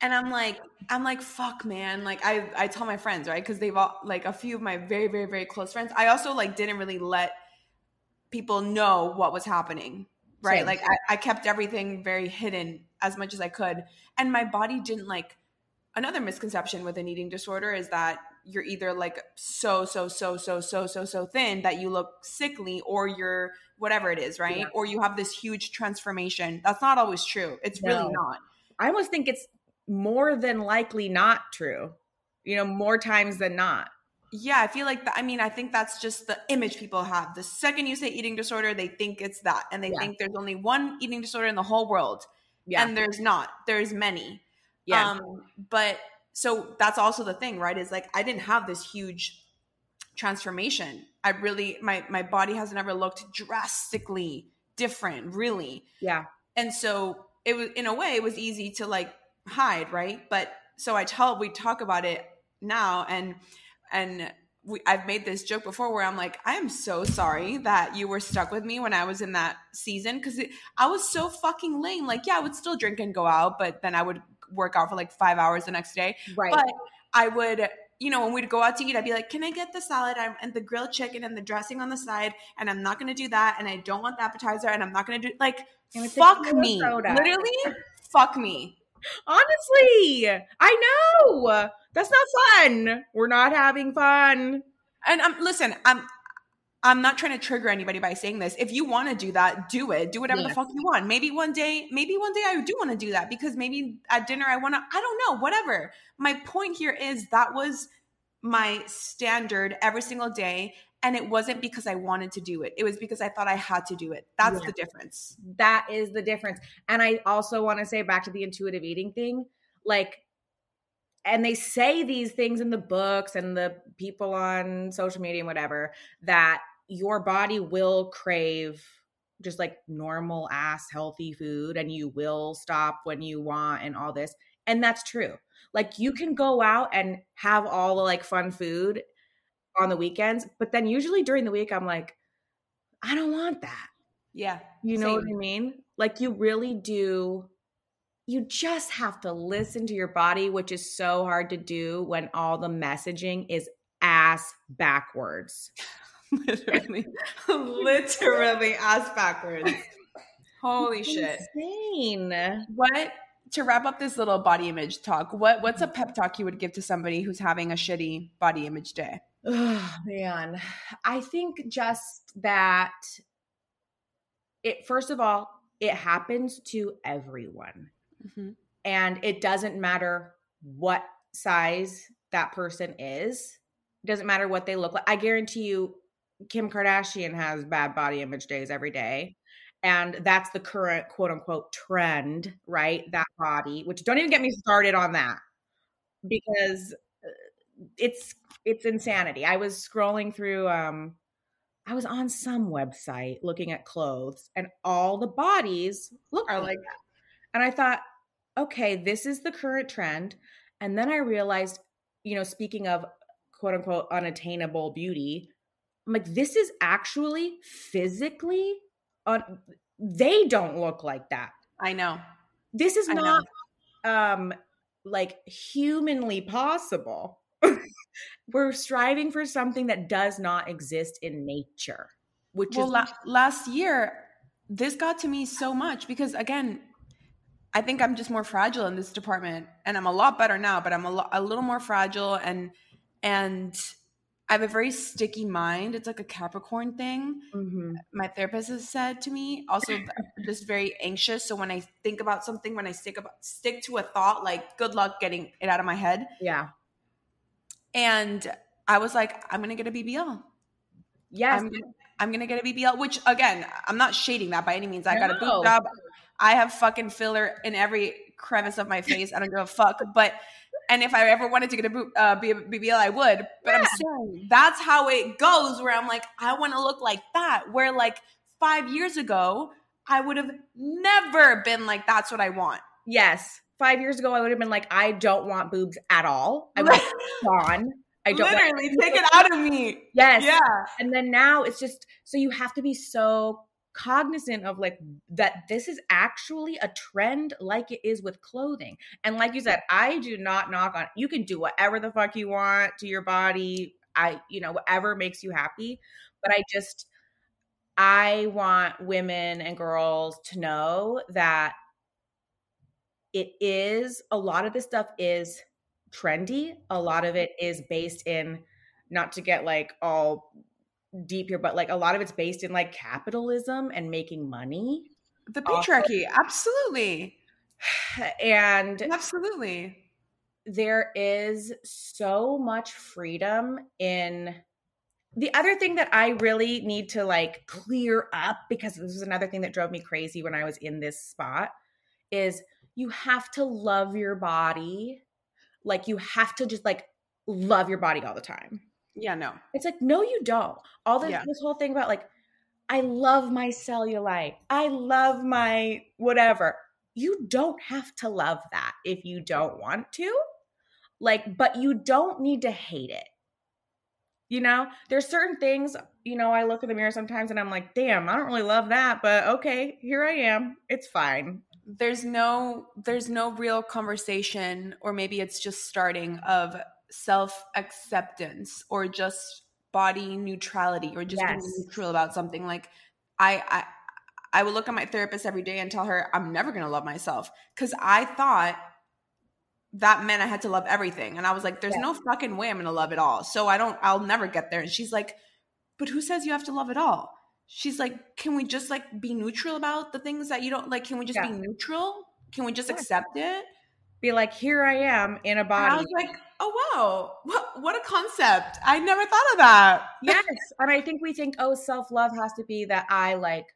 and i'm like i'm like fuck man. Like i i tell my friends right? Because they've all like a few of my very very very close friends. I also like didn't really let people know what was happening right? Same. like I, I kept everything very hidden as much as i could. And my body didn't like another misconception with an eating disorder is that you're either like so so so so so so so thin that you look sickly or you're whatever it is right? Yeah. or you have this huge transformation. That's not always true. It's no. really not. I almost think it's more than likely not true. You know, more times than not. yeah, I feel like, the, I mean, I think that's just the image people have. The second you say eating disorder, they think it's that. And they Yeah. think there's only one eating disorder in the whole world. Yeah. And there's not, there's many. yeah. Um, but so that's also the thing, right? Is like I didn't have this huge transformation. I really my my body hasn't ever looked drastically different, really. yeah. And so it was in a way it was easy to like hide, right? But so I tell we talk about it now and and we, I've made this joke before where I'm like, I am so sorry that you were stuck with me when I was in that season because I was so fucking lame. Like, yeah, I would still drink and go out, but then I would work out for like five hours the next day. Right. But I would, you know, when we'd go out to eat, I'd be like, "Can I get the salad I'm, and the grilled chicken and the dressing on the side?" And I'm not going to do that, and I don't want the appetizer, and I'm not going to do like, fuck me, soda. literally, fuck me. Honestly, I know. That's not fun. We're not having fun. And um, listen, I'm. I'm not trying to trigger anybody by saying this. If you want to do that, do it. Do whatever the fuck you want. Maybe one day, maybe one day I do want to do that because maybe at dinner I want to, I don't know, whatever. My point here is that was my standard every single day. And it wasn't because I wanted to do it. It was because I thought I had to do it. That's Yeah. the difference. That is the difference. And I also want to say back to the intuitive eating thing, like, and they say these things in the books and the people on social media and whatever that your body will crave just like normal ass healthy food and you will stop when you want and all this. And that's true. Like you can go out and have all the like fun food on the weekends, but then usually during the week I'm like I don't want that. Yeah. You know what I mean? Like you really do. You just have to listen to your body, which is so hard to do when all the messaging is ass backwards. [laughs] literally, [laughs] literally ass backwards. Holy shit. Insane. What to wrap up this little body image talk? What what's a pep talk you would give to somebody who's having a shitty body image day? Oh, man. I think just that it, first of all, it happens to everyone. Mm-hmm. and it doesn't matter what size that person is. It doesn't matter what they look like. I guarantee you kim kardashian has bad body image days every day. And that's the current quote unquote trend right? That body which don't even get me started on that. Because it's it's insanity i was scrolling through um i was on some website looking at clothes and all the bodies look Are like that. And I thought, okay, this is the current trend. And then I realized, you know, speaking of quote unquote unattainable beauty, I'm like, this is actually physically, un- they don't look like that. I know. This is I know. not um like humanly possible. We're striving for something that does not exist in nature, which Well, is la- last year, this got to me so much because again, I think I'm just more fragile in this department, and I'm a lot better now. But I'm a, lo- a little more fragile, and and I have a very sticky mind. It's like a Capricorn thing. Mhm. My therapist has said to me. Also, just very anxious. So when I think about something, when I stick about stick to a thought, like good luck getting it out of my head. yeah. And I was like, I'm gonna get a BBL. Yes. I'm gonna, I'm gonna get a BBL, which again, I'm not shading that by any means. I got a No. boob job. I have fucking filler in every crevice of my face. I don't give a fuck. But and if I ever wanted to get a boob, uh, BBL, I would. But I'm saying that's how it goes. Where I'm like, I want to look like that. Where like five years ago, I would have never been like, that's what I want. Yes. Five years ago, I would have been like, I don't want boobs at all. I have gone. I don't want- Literally, take it out of me. Yes. Yeah. And then now it's just so you have to be so cognizant of like that this is actually a trend like it is with clothing. And like you said, I do not knock on you can do whatever the fuck you want to your body. I, you know, whatever makes you happy. But I just I want women and girls to know that it is a lot of this stuff is trendy. A lot of it is based in not to get like all deep here, but like a lot of it's based in like capitalism and making money. The patriarchy, absolutely, [sighs] And absolutely. there is so much freedom in the other thing that I really need to like clear up because this was another thing that drove me crazy when I was in this spot is you have to love your body. Like you have to just like love your body all the time. Yeah, no. It's like no you don't. All this Yeah. this whole thing about like I love my cellulite. I love my whatever. You don't have to love that if you don't want to. Like but you don't need to hate it. You know, there's certain things, you know, I look in the mirror sometimes and I'm like, damn, I don't really love that, but okay, here I am. It's fine. There's no there's no real conversation or maybe it's just starting of self acceptance or just body neutrality or just being neutral about something. Like I I I would look at my therapist every day and tell her I'm never going to love myself. Cuz I thought that meant I had to love everything. And I was like there's no fucking way I'm going to love it all. So I don't I'll never get there. And she's like but who says you have to love it all? She's like, can we just like be neutral about the things that you don't like? Can we just Yeah. be neutral? Can we just Yeah. accept it? Be like, here I am in a And I was like, oh wow, what what a concept! I never thought of that. yes. And I think we think, oh, self love has to be that I like,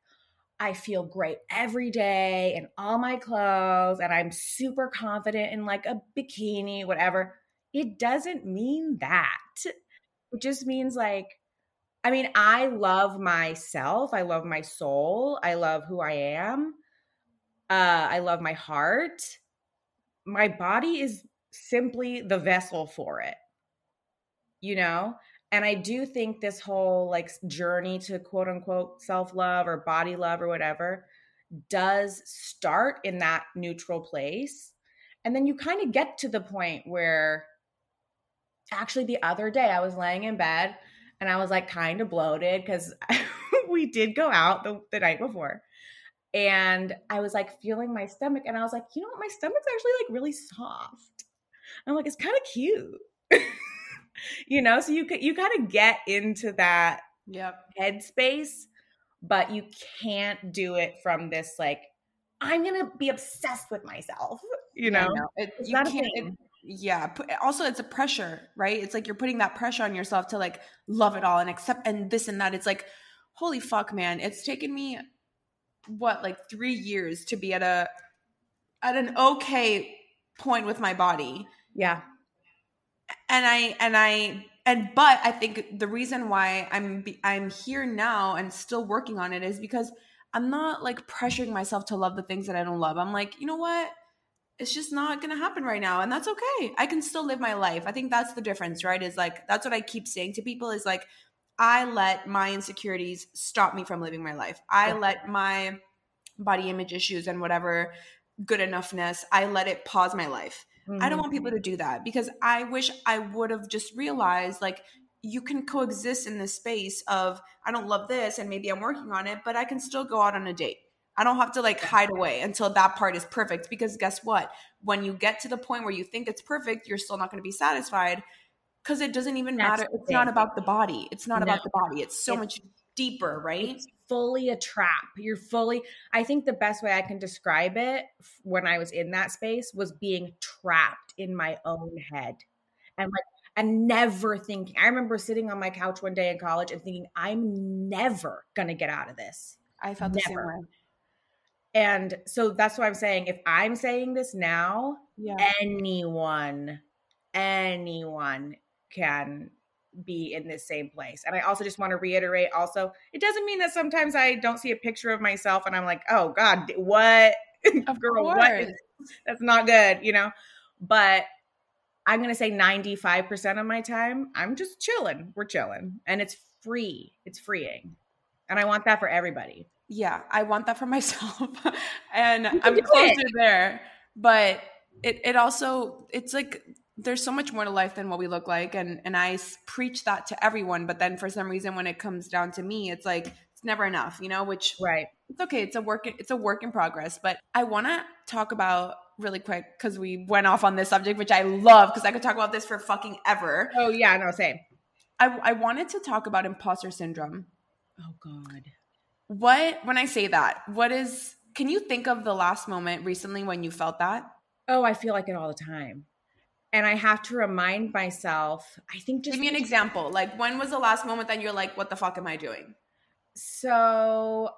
I feel great every day in all my clothes and I'm super confident in like a bikini, whatever. It doesn't mean that. It just means like, I mean, I love myself. I love my soul. I love who I am. Uh, I love my heart. My body is simply the vessel for it, you know? And I do think this whole like journey to quote unquote self love or body love or whatever does start in that neutral place. And then you kind of get to the point where actually the other day I was laying in bed and I was like kind of bloated because [laughs] we did go out the, the night before. And I was like feeling my stomach and I was like, you know what? My stomach's actually like really soft. I'm like, it's kind of cute. [laughs] you know, so you could you kind of get into that Yep. headspace, but you can't do it from this like, I'm gonna be obsessed with myself. You know? it, It's you not a can't. thing. It, yeah. Also, it's a pressure, right? It's like you're putting that pressure on yourself to like love it all and accept and this and that. It's like, holy fuck, man! It's taken me what like three years to be at a at an okay point with my body Yeah. and i and i and but i think the reason why i'm i'm here now and still working on it is because i'm not like pressuring myself to love the things that i don't love i'm like you know what it's just not gonna happen right now and that's okay. I can still live my life. I think that's the difference right is like that's what i keep saying to people is like i let my insecurities stop me from living my life. I let my body image issues and whatever good enoughness i let it pause my life. I don't mm-hmm. want people to do that because I wish I would have just realized like you can coexist in this space of I don't love this and maybe I'm working on it, but I can still go out on a date. I don't have to like hide away until that part is perfect because guess what? When you get to the point where you think it's perfect, you're still not going to be satisfied because it doesn't even That's matter. It's not about the body. It's not No. about the body. It's so It's- much deeper, right? It's fully a trap. You're fully, I think the best way I can describe it when I was in that space was being trapped in my own head and like, and never thinking. I remember sitting on my couch one day in college and thinking, I'm never going to get out of this. I felt the same way. And so that's what I'm saying. If I'm saying this now, Yeah. anyone, anyone can be in this same place. And I also just want to reiterate also, it doesn't mean that sometimes I don't see a picture of myself and I'm like, oh God, what? [laughs] Of Girl, what is, that's not good, you know? But I'm going to say 95% of my time, I'm just chilling. We're chilling. And it's free, it's freeing. And I want that for everybody. Yeah i want that for myself [laughs] and i'm closer it. there but it, it also it's like there's so much more to life than what we look like and and I preach that to everyone but then for some reason when it comes down to me it's like it's never enough you know which Right. it's okay it's a work it's a work in progress but i want to talk about really quick because we went off on this subject which i love because i could talk about this for fucking ever Oh, yeah, no, same. I, I wanted to talk about imposter syndrome Oh, God. What when I say that, what is can you think of the last moment recently when you felt that? Oh, I feel like it all the time. and I have to remind myself, I think just give me an example. Like when was the last moment that you're like, what the fuck am I doing? So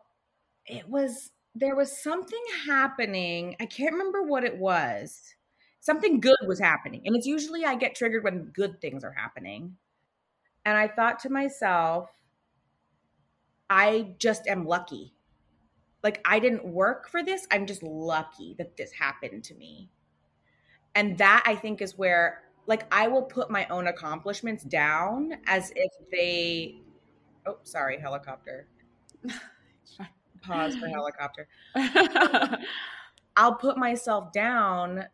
it was there was something happening. I can't remember what it was. Something good was happening. And it's usually I get triggered when good things are happening. And I thought to myself, I just am lucky. Like I didn't work for this. I'm just lucky that this happened to me. And that I think is where like I will put my own accomplishments down as if they oh sorry, helicopter. [laughs] Pause for helicopter. [laughs] I'll put myself down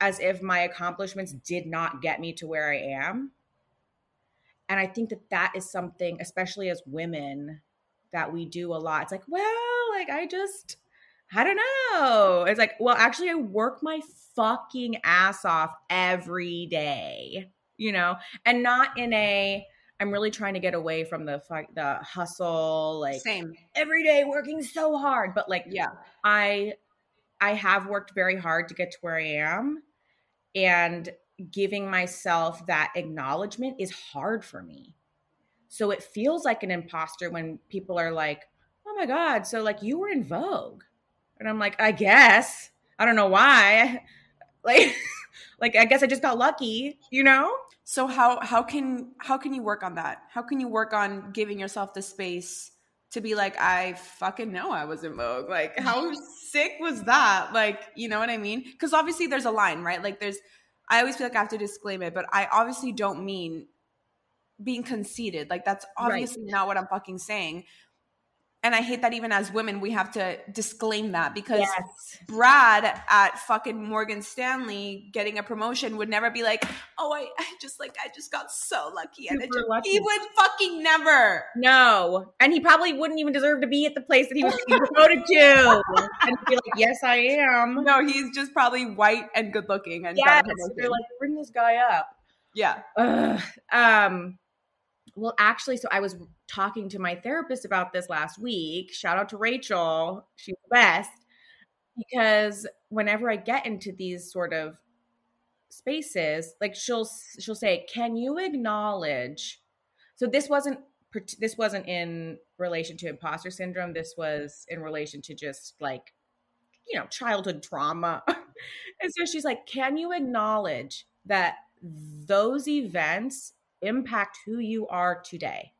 as if my accomplishments did not get me to where I am. And I think that that is something, especially as women, that we do a lot. It's like, well, like I just, I don't know. It's like, well, actually, I work my fucking ass off every day, you know, and not in a, I'm really trying to get away from the the hustle, like same every day working so hard. But like, yeah, I I have worked very hard to get to where I am, and giving myself that acknowledgement is hard for me. So it feels like an imposter when people are like, "Oh my god, so like you were in Vogue," and I'm like, "I guess I don't know why." [laughs] Like, [laughs] like I guess I just got lucky, you know? So how how can how can you work on that? How can you work on giving yourself the space to be like, I fucking know I was in Vogue. Like, how [laughs] sick was that? Like, you know what I mean? Because obviously there's a line, right? Like, there's. I always feel like I have to disclaim it, but I obviously don't mean being conceited. Like, that's obviously right. not what I'm fucking saying and I hate that even as women we have to disclaim that because yes. Brad at fucking Morgan Stanley getting a promotion would never be like, "Oh, I, I just like I just got so lucky," and just, lucky. he would fucking never. No, and he probably wouldn't even deserve to be at the place that he was [laughs] promoted to. and be like, "Yes, I am." No, he's just probably white and good looking, and yes, they're like, "Bring this guy up." Yeah. Ugh. Um well, actually, so I was talking to my therapist about this last week. Shout out to Rachel. She's the best. Because whenever I get into these sort of spaces, like she'll she'll say, "Can you acknowledge?" So this wasn't this wasn't in relation to imposter syndrome. This was in relation to just like you know, childhood trauma. [laughs] and so she's like, "Can you acknowledge that those events impact who you are today.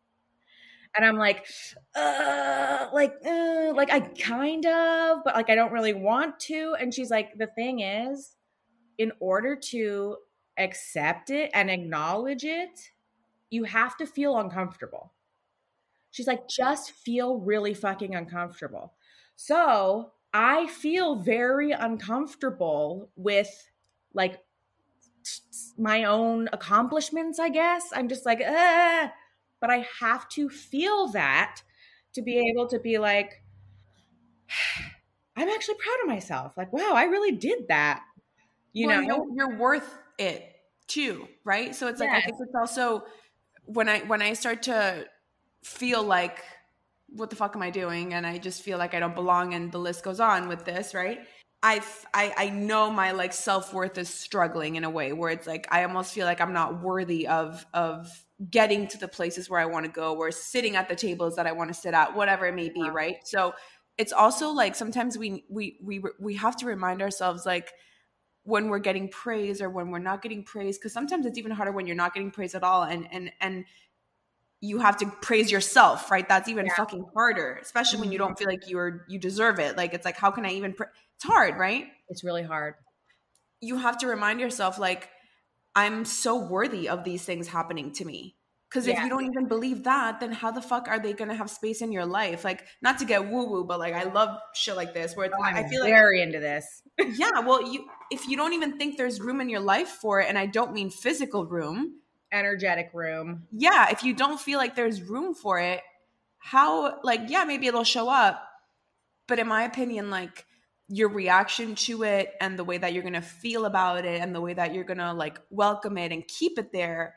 And I'm like, uh, like, uh, like I kind of, but like I don't really want to. And she's like, the thing is, in order to accept it and acknowledge it, you have to feel uncomfortable. She's like, just feel really fucking uncomfortable. So I feel very uncomfortable with like my own accomplishments, I guess. I'm just like, uh, but I have to feel that to be able to be like, [sighs] I'm actually proud of myself. Like, wow, I really did that. You well, know, you're, worth it too, right? So it's like. I think it's also when I when I start to feel like what the fuck am I doing? And I just feel like I don't belong and the list goes on with this, right? I, I I know my like self-worth is struggling in a way where it's like I almost feel like I'm not worthy of of getting to the places where I want to go or sitting at the tables that I want to sit at whatever it may be right? So it's also like sometimes we we we we have to remind ourselves like when we're getting praise or when we're not getting praise because sometimes it's even harder when you're not getting praise at all and and and you have to praise yourself right that's even yeah. fucking harder especially when you mm-hmm. don't feel like you're you deserve it like it's like how can i even pra- it's hard, right? It's really hard. You have to remind yourself, like, I'm so worthy of these things happening to me. Because if you don't even believe that, then how the fuck are they gonna have space in your life? Like, not to get woo woo, but like, I love shit like this where it's, oh, I feel very like very into this. [laughs] yeah, well, you if you don't even think there's room in your life for it, and I don't mean physical room, energetic room. Yeah, if you don't feel like there's room for it, how like yeah, maybe it'll show up, but in my opinion, like your reaction to it and the way that you're going to feel about it and the way that you're going to like welcome it and keep it there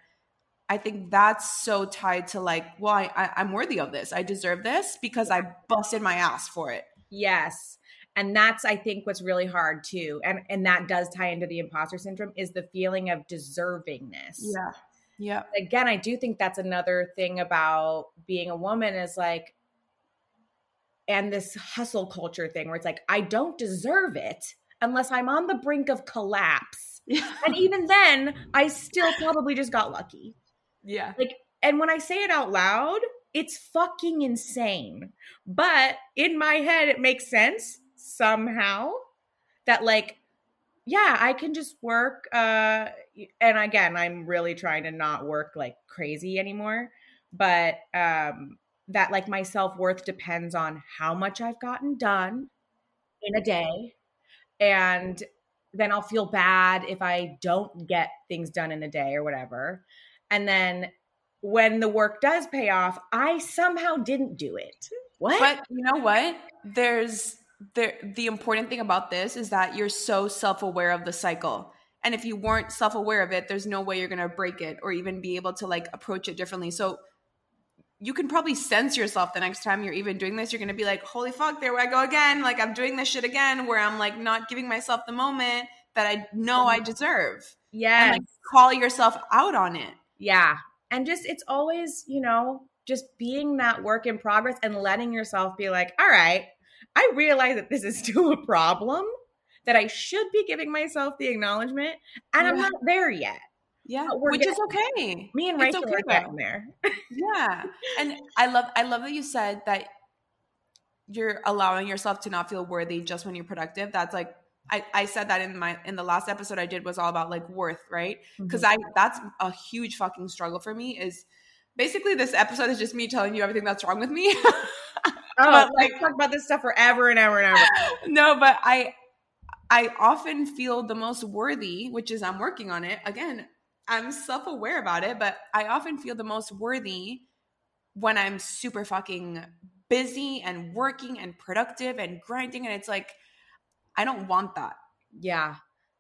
i think that's so tied to like well I, I, i'm worthy of this. I deserve this because i busted my ass for it. Yes. And that's i think what's really hard too. And and that does tie into the imposter syndrome is the feeling of deservingness. Yeah yeah. Again i do think that's another thing about being a woman is like and this hustle culture thing where it's like i don't deserve it unless i'm on the brink of collapse. [laughs] Yeah. And even then i still probably just got lucky. Yeah. Like and when i say it out loud it's fucking insane. But in my head it makes sense somehow that like yeah i can just work uh and again i'm really trying to not work like crazy anymore but um that like my self-worth depends on how much i've gotten done in a day and then i'll feel bad if i don't get things done in a day or whatever and then when the work does pay off i somehow didn't do it. What? But you know what? There's the the important thing about this is that you're so self-aware of the cycle. And if you weren't self-aware of it there's no way you're going to break it or even be able to like approach it differently. So you can probably sense yourself the next time you're even doing this. You're going to be like holy fuck there i go again. Like i'm doing this shit again where i'm like not giving myself the moment that i know i deserve. Yeah and like call yourself out on it. Yeah. And just it's always you know just being that work in progress and letting yourself be like all right I realize that this is [laughs] still a problem, that I should be giving myself the acknowledgement, and Yeah. I'm not there yet. yeah which getting- is okay Me and It's Rachel okay, are getting there. [laughs] yeah and i love i love that you said that you're allowing yourself to not feel worthy just when you're productive that's like I, I said that in my in the last episode I did was all about like worth, right? Mm-hmm. Because I that's a huge fucking struggle for me. Is basically this episode is just me telling you everything that's wrong with me. [laughs] Oh, But, like like- talk about this stuff forever and ever and ever. [laughs] no, but I I often feel the most worthy, which is I'm working on it. Again, I'm self-aware about it, but I often feel the most worthy when I'm super fucking busy and working and productive and grinding and it's like I don't want that. Yeah.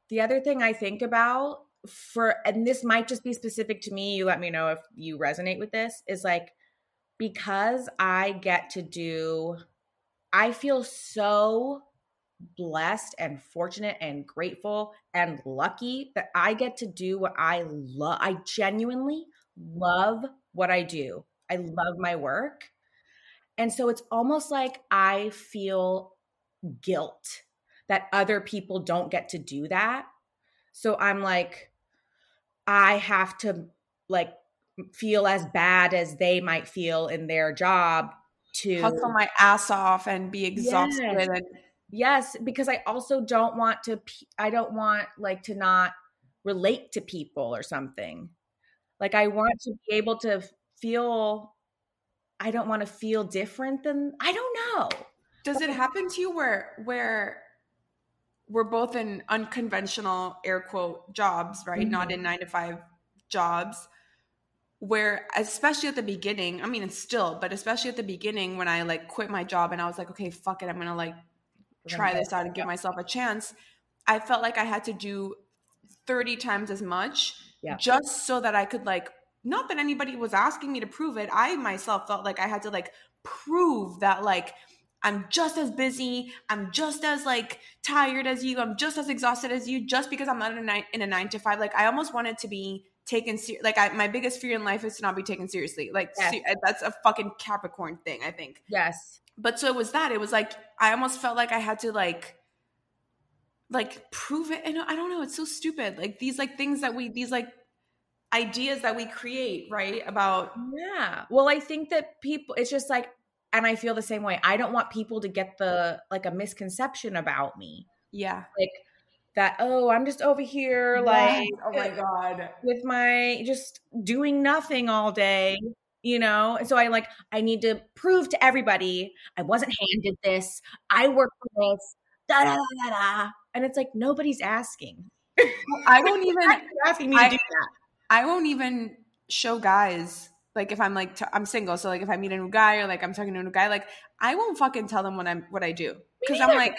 The other thing I think about for, and this might just be specific to me, you let me know if you resonate with this, is like because I get to do, I feel so blessed and fortunate and grateful and lucky that I get to do what I love. I genuinely love what I do. I love my work. And so it's almost like I feel guilt that other people don't get to do that. So I'm like, I have to like feel as bad as they might feel in their job to Hustle my ass off and be exhausted Yes. and yes because i also don't want to i don't want like to not relate to people or something like i want to be able to feel i don't want to feel different than i don't know Does it happen to you where where we're both in unconventional air quote jobs, right? Not mm-hmm. in nine to five jobs, where especially at the beginning, I mean it's still, but especially at the beginning when I like quit my job and I was like, okay, fuck it, I'm gonna like try this out and give myself a chance. I felt like I had to do 30 times as much Yeah. just so that I could like not that anybody was asking me to prove it. I myself felt like I had to like prove that like I'm just as busy, I'm just as like tired as you, I'm just as exhausted as you just because I'm not in a nine, in a 9 to 5. Like I almost wanted to be taken ser- like I, my biggest fear in life is to not be taken seriously. Like Yes. se- that's a fucking Capricorn thing, I think. Yes. But so it was that. It was like i almost felt like i had to like like prove it. And i don't know. It's so stupid. Like these like things that we these like ideas that we create right about yeah. Well i think that people it's just like and i feel the same way. I don't want people to get the like a misconception about me. Yeah. Like that oh i'm just over here like oh my god. with my just doing nothing all day you know? And so i like i need to prove to everybody i wasn't handed this. I work for this. Da da da da da. And it's like nobody's asking. I won't [laughs] even asking me to I- do that. I won't even show guys like if i'm like t- i'm single so like if i meet a new guy or like i'm talking to a new guy like i won't fucking tell them what i'm what i do. Because i'm like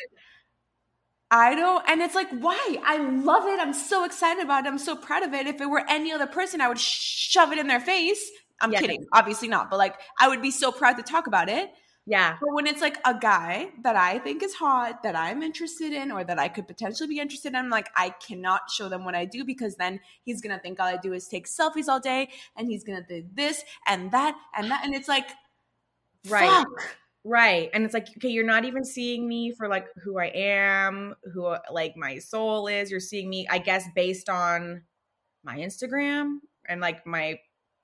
I don't, and it's like, why? I love it. I'm so excited about it. I'm so proud of it. If it were any other person, I would shove it in their face. I'm Yeah. kidding, obviously not, but like, I would be so proud to talk about it. Yeah. But when it's like a guy that I think is hot, that I'm interested in, or that I could potentially be interested in, I'm like, I cannot show them what I do because then he's gonna think all I do is take selfies all day and he's gonna do this and that and that. And it's like, Right. fuck. Right. And it's like, okay, you're not even seeing me for like who I am, who like my soul is. You're seeing me, I guess, based on my Instagram and like my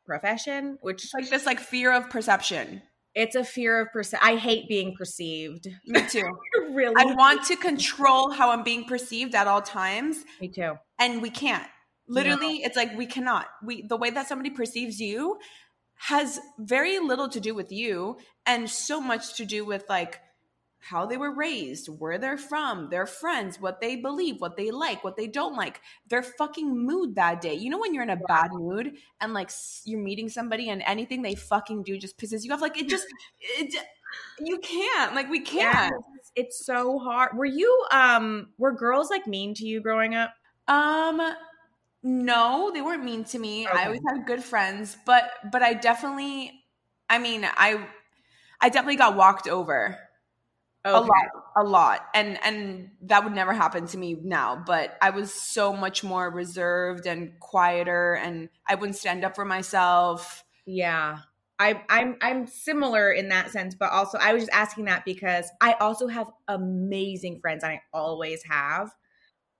profession, which like this like fear of perception. it's a fear of perce- I hate being perceived. [laughs] Me too. [laughs] really? I want to control how I'm being perceived at all times, me too. and we can't. Literally, it's like we cannot. We the way that somebody perceives you has very little to do with you and so much to do with like how they were raised, where they're from, their friends, what they believe, what they like, what they don't like, their fucking mood that day. You know when you're in a bad mood and like you're meeting somebody and anything they fucking do just pisses you off like it just [laughs] it you can't. Like we can't. Yes, it's so hard. Were you um were girls like mean to you growing up? Um no, they weren't mean to me. Okay. I always had good friends, but but I definitely I mean, I I definitely got walked over a lot a lot. And and that would never happen to me now, but I was so much more reserved and quieter and I wouldn't stand up for myself. Yeah. I, I'm I'm similar in that sense, but also I was just asking that because I also have amazing friends, and I always have.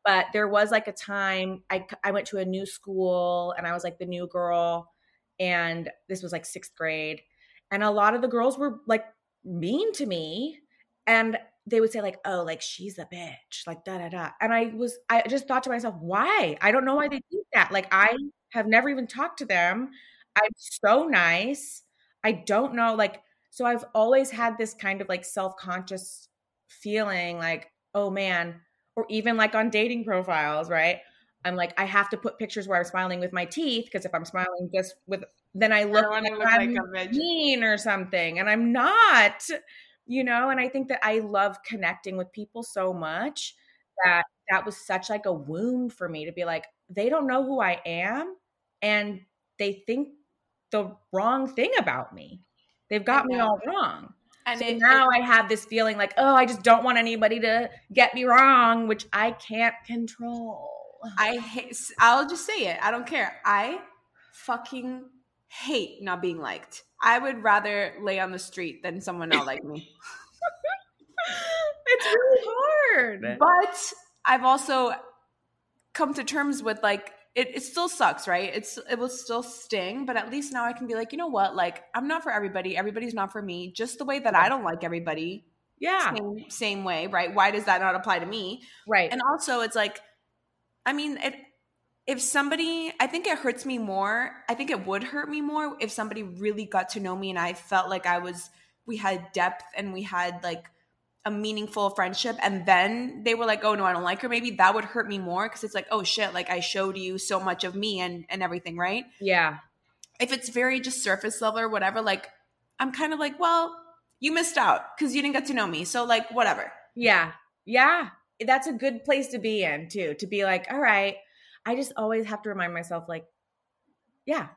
But there was like a time I I went to a new school, and I was like the new girl, and this was like sixth grade, and a lot of the girls were like mean to me, and they would say like, "Oh, like she's a bitch," like da da da, and I was I just thought to myself, why? I don't know why they think that. Like I have never even talked to them. I'm so nice. I don't know, like, so I've always had this kind of like self conscious feeling like, oh man, or even like on dating profiles, right? I'm like, I have to put pictures where I'm smiling with my teeth because if I'm smiling just with, then I look, wanna like look I'm like a mean or something, and I'm not, you know. And I think that I love connecting with people so much that that was such like a wound for me to be like, they don't know who I am, and they think the wrong thing about me. They've got me all wrong. And So it, now I have this feeling like, oh, I just don't want anybody to get me wrong, which I can't control. I hate. I'll just say it. I don't care. I fucking hate not being liked. I would rather lay on the street than someone not like me. it's really hard. But I've also come to terms with like it, it still sucks, right? It's it will still sting, but at least now I can be like, you know what? Like I'm not for everybody. Everybody's not for me. Just the way that I don't like everybody, Yeah, same same way, right? Why does that not apply to me? right. And also, it's like, I mean, it. If somebody, I think it hurts me more. I think it would hurt me more if somebody really got to know me and I felt like I was, we had depth and we had like a meaningful friendship. And then they were like, oh no, I don't like her. Maybe that would hurt me more because it's like, oh shit, like I showed you so much of me and, and everything, right? yeah, If it's very just surface level or whatever, like I'm kind of like, well, you missed out because you didn't get to know me. So like, whatever. yeah, yeah. That's a good place to be in too. To be like, all right. I just always have to remind myself, like, yeah,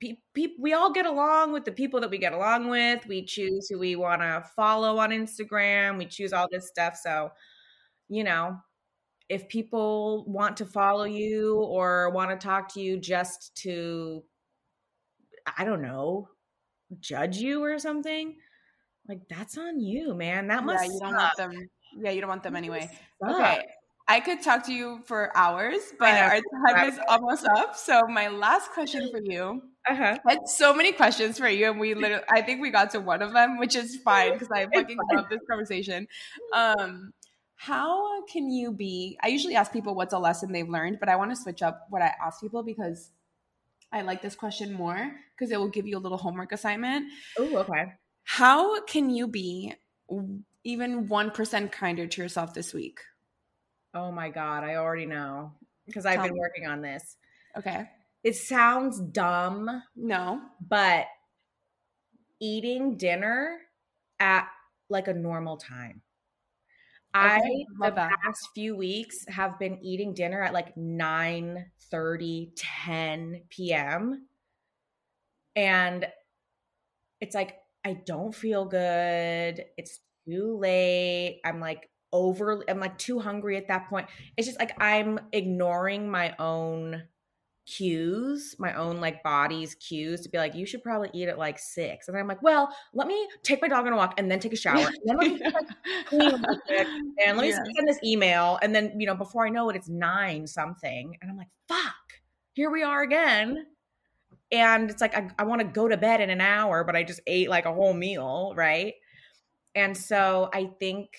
pe- pe- we all get along with the people that we get along with. We choose who we want to follow on Instagram. We choose all this stuff. So, you know, if people want to follow you or want to talk to you just to, I don't know, judge you or something, like that's on you, man. That must yeah, you don't suck. want them. Yeah, you don't want them anyway. Okay. I could talk to you for hours, but our time is almost up. So my last question for you. Uh-huh. I had so many questions for you, and we [laughs] literally I think we got to one of them, which is fine because I fucking love this conversation. Um how can you be I usually ask people what's a lesson they've learned, but I want to switch up what I ask people because I like this question more because it will give you a little homework assignment. Oh, okay. How can you be even 1% kinder to yourself this week? Oh my God, I already know because I've Tell been me. working on this. Okay. It sounds dumb, No. but eating dinner at like a normal time. I the that. past few weeks have been eating dinner at like 9 30, 10 p.m. And it's like I don't feel good. It's too late. I'm like over I'm like too hungry at that point. It's just like I'm ignoring my own cues, my own like body's cues to be like, you should probably eat at like six. And I'm like, well, let me take my dog on a walk and then take a shower. And [laughs] then let me like, and let me yeah. send this email. And then, you know, before I know it, it's nine something. And I'm like, fuck, here we are again. And it's like, I, I want to go to bed in an hour, but I just ate like a whole meal. Right. And so I think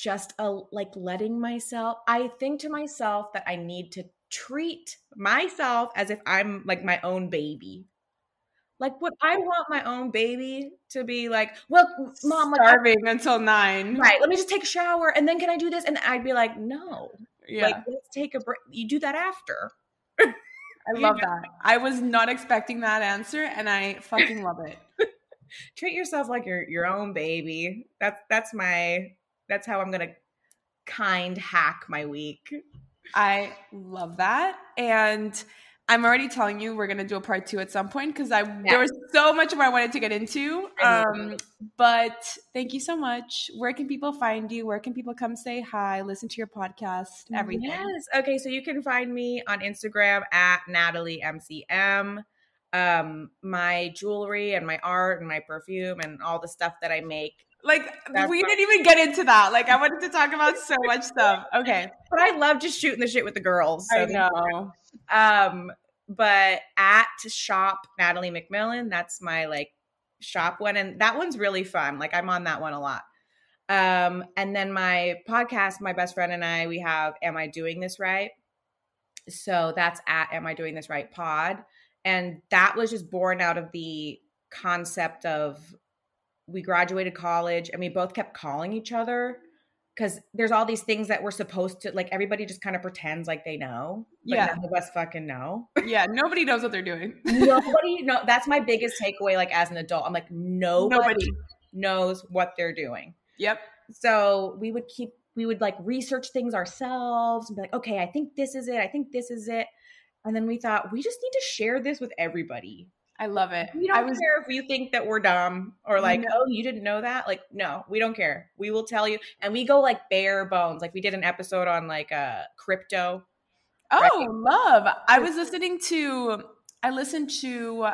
just a like letting myself, I think to myself that I need to treat myself as if I'm like my own baby. Like, would I want my own baby to be like, well, mom, starving like, until nine? Right. Let me just take a shower and then can I do this? And I'd be like, no. Yeah. Like, let's take a break. You do that after. I love know? that. I was not expecting that answer and I fucking love it. [laughs] Treat yourself like your your own baby. That's that's my that's how I'm gonna kind hack my week. I love that. And I'm already telling you we're gonna do a part two at some point because I yeah. there was so much more I wanted to get into. Um, but thank you so much. Where can people find you? Where can people come say hi, listen to your podcast, everything? Yes. Okay, so you can find me on Instagram at Natalie MCM. Um, my jewelry and my art and my perfume and all the stuff that I make like That's we didn't even get into that. Like I wanted to talk about so [laughs] much stuff. Okay. But I love just shooting the shit with the girls. So I know. Um, but at shop Natalie McMillan, that's my like shop one. And that one's really fun. Like I'm on that one a lot. Um, and then my podcast, my best friend and I, we have Am I Doing This Right? So that's at Am I Doing This Right Pod. And that was just born out of the concept of we graduated college and we both kept calling each other because there's all these things that we're supposed to like everybody just kind of pretends like they know yeah. none of us fucking know. Yeah nobody knows what they're doing. [laughs] Nobody no that's my biggest takeaway like as an adult i'm like nobody, nobody. knows what they're doing. Yep. So we would keep we would like research things ourselves and be like okay i think this is it i think this is it. And then we thought we just need to share this with everybody I love it. We don't I was, care if you think that we're dumb or like, no. oh, you didn't know that. Like, no, we don't care. We will tell you. And we go like bare bones. Like we did an episode on like uh crypto. Oh, right? love. I was listening to I listened to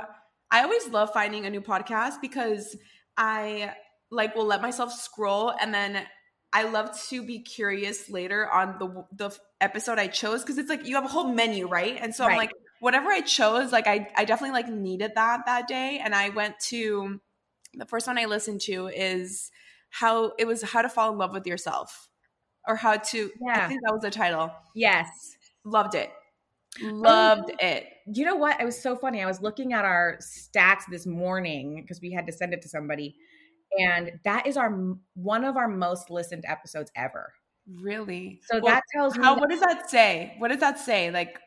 I always love finding a new podcast because I like will let myself scroll and then I love to be curious later on the the episode I chose because it's like you have a whole menu, right? And so right. I'm like, whatever I chose, like I, I definitely like needed that that day. And I went to the first one I listened to is how it was how to fall in love with yourself or how to, yeah. I think that was the title. Yes. Loved it. Loved um, it. You know what? It was so funny. I was looking at our stats this morning because we had to send it to somebody. And that is our one of our most listened episodes ever. Really? So well, that tells me how, what does that say? What does that say? Like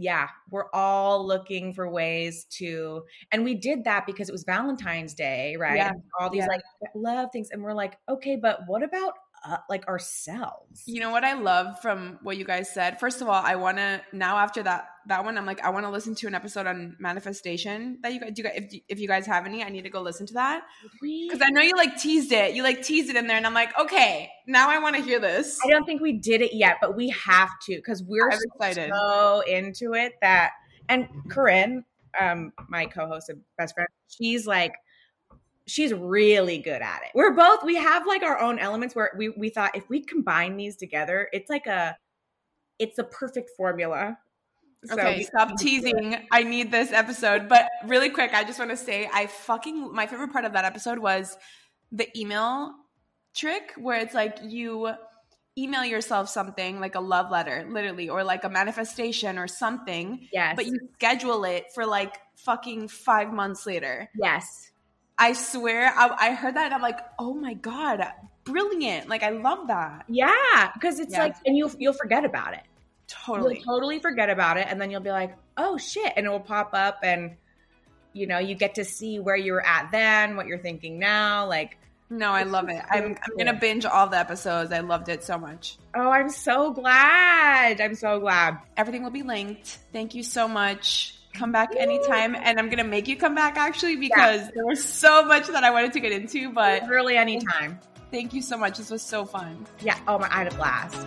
yeah, we're all looking for ways to, and we did that because it was Valentine's Day, right? Yeah. All these yeah. like love things. And we're like, okay, but what about uh, like ourselves. You know what I love from what you guys said? First of all, I want to now after that that one I'm like I want to listen to an episode on manifestation that you guys do if if you guys have any, I need to go listen to that. Cuz I know you like teased it. You like teased it in there and I'm like, "Okay, now I want to hear this." I don't think we did it yet, but we have to cuz we're so, excited. so into it that and Corinne um my co-host and best friend, she's like she's really good at it. We're both we have like our own elements where we we thought if we combine these together, it's like a it's a perfect formula. So okay, stop teasing. I need this episode. But really quick, I just want to say I fucking my favorite part of that episode was the email trick where it's like you email yourself something like a love letter, literally, or like a manifestation or something. Yes. But you schedule it for like fucking five months later. Yes. I swear, I, I, heard that and I'm like, oh my god, brilliant! Like I love that. Yeah, because it's yeah. like, and you'll you'll forget about it. Totally, you'll totally forget about it, and then you'll be like, oh shit, and it will pop up, and you know, you get to see where you were at then, what you're thinking now, like. No, I love it. I'm, I'm gonna binge all the episodes. I loved it so much. Oh, I'm so glad. I'm so glad. Everything will be linked. Thank you so much. Come back anytime, and I'm gonna make you come back actually because yeah. there was so much that I wanted to get into. But really, anytime. Thank you so much. This was so fun. Yeah. Oh my, I had a blast.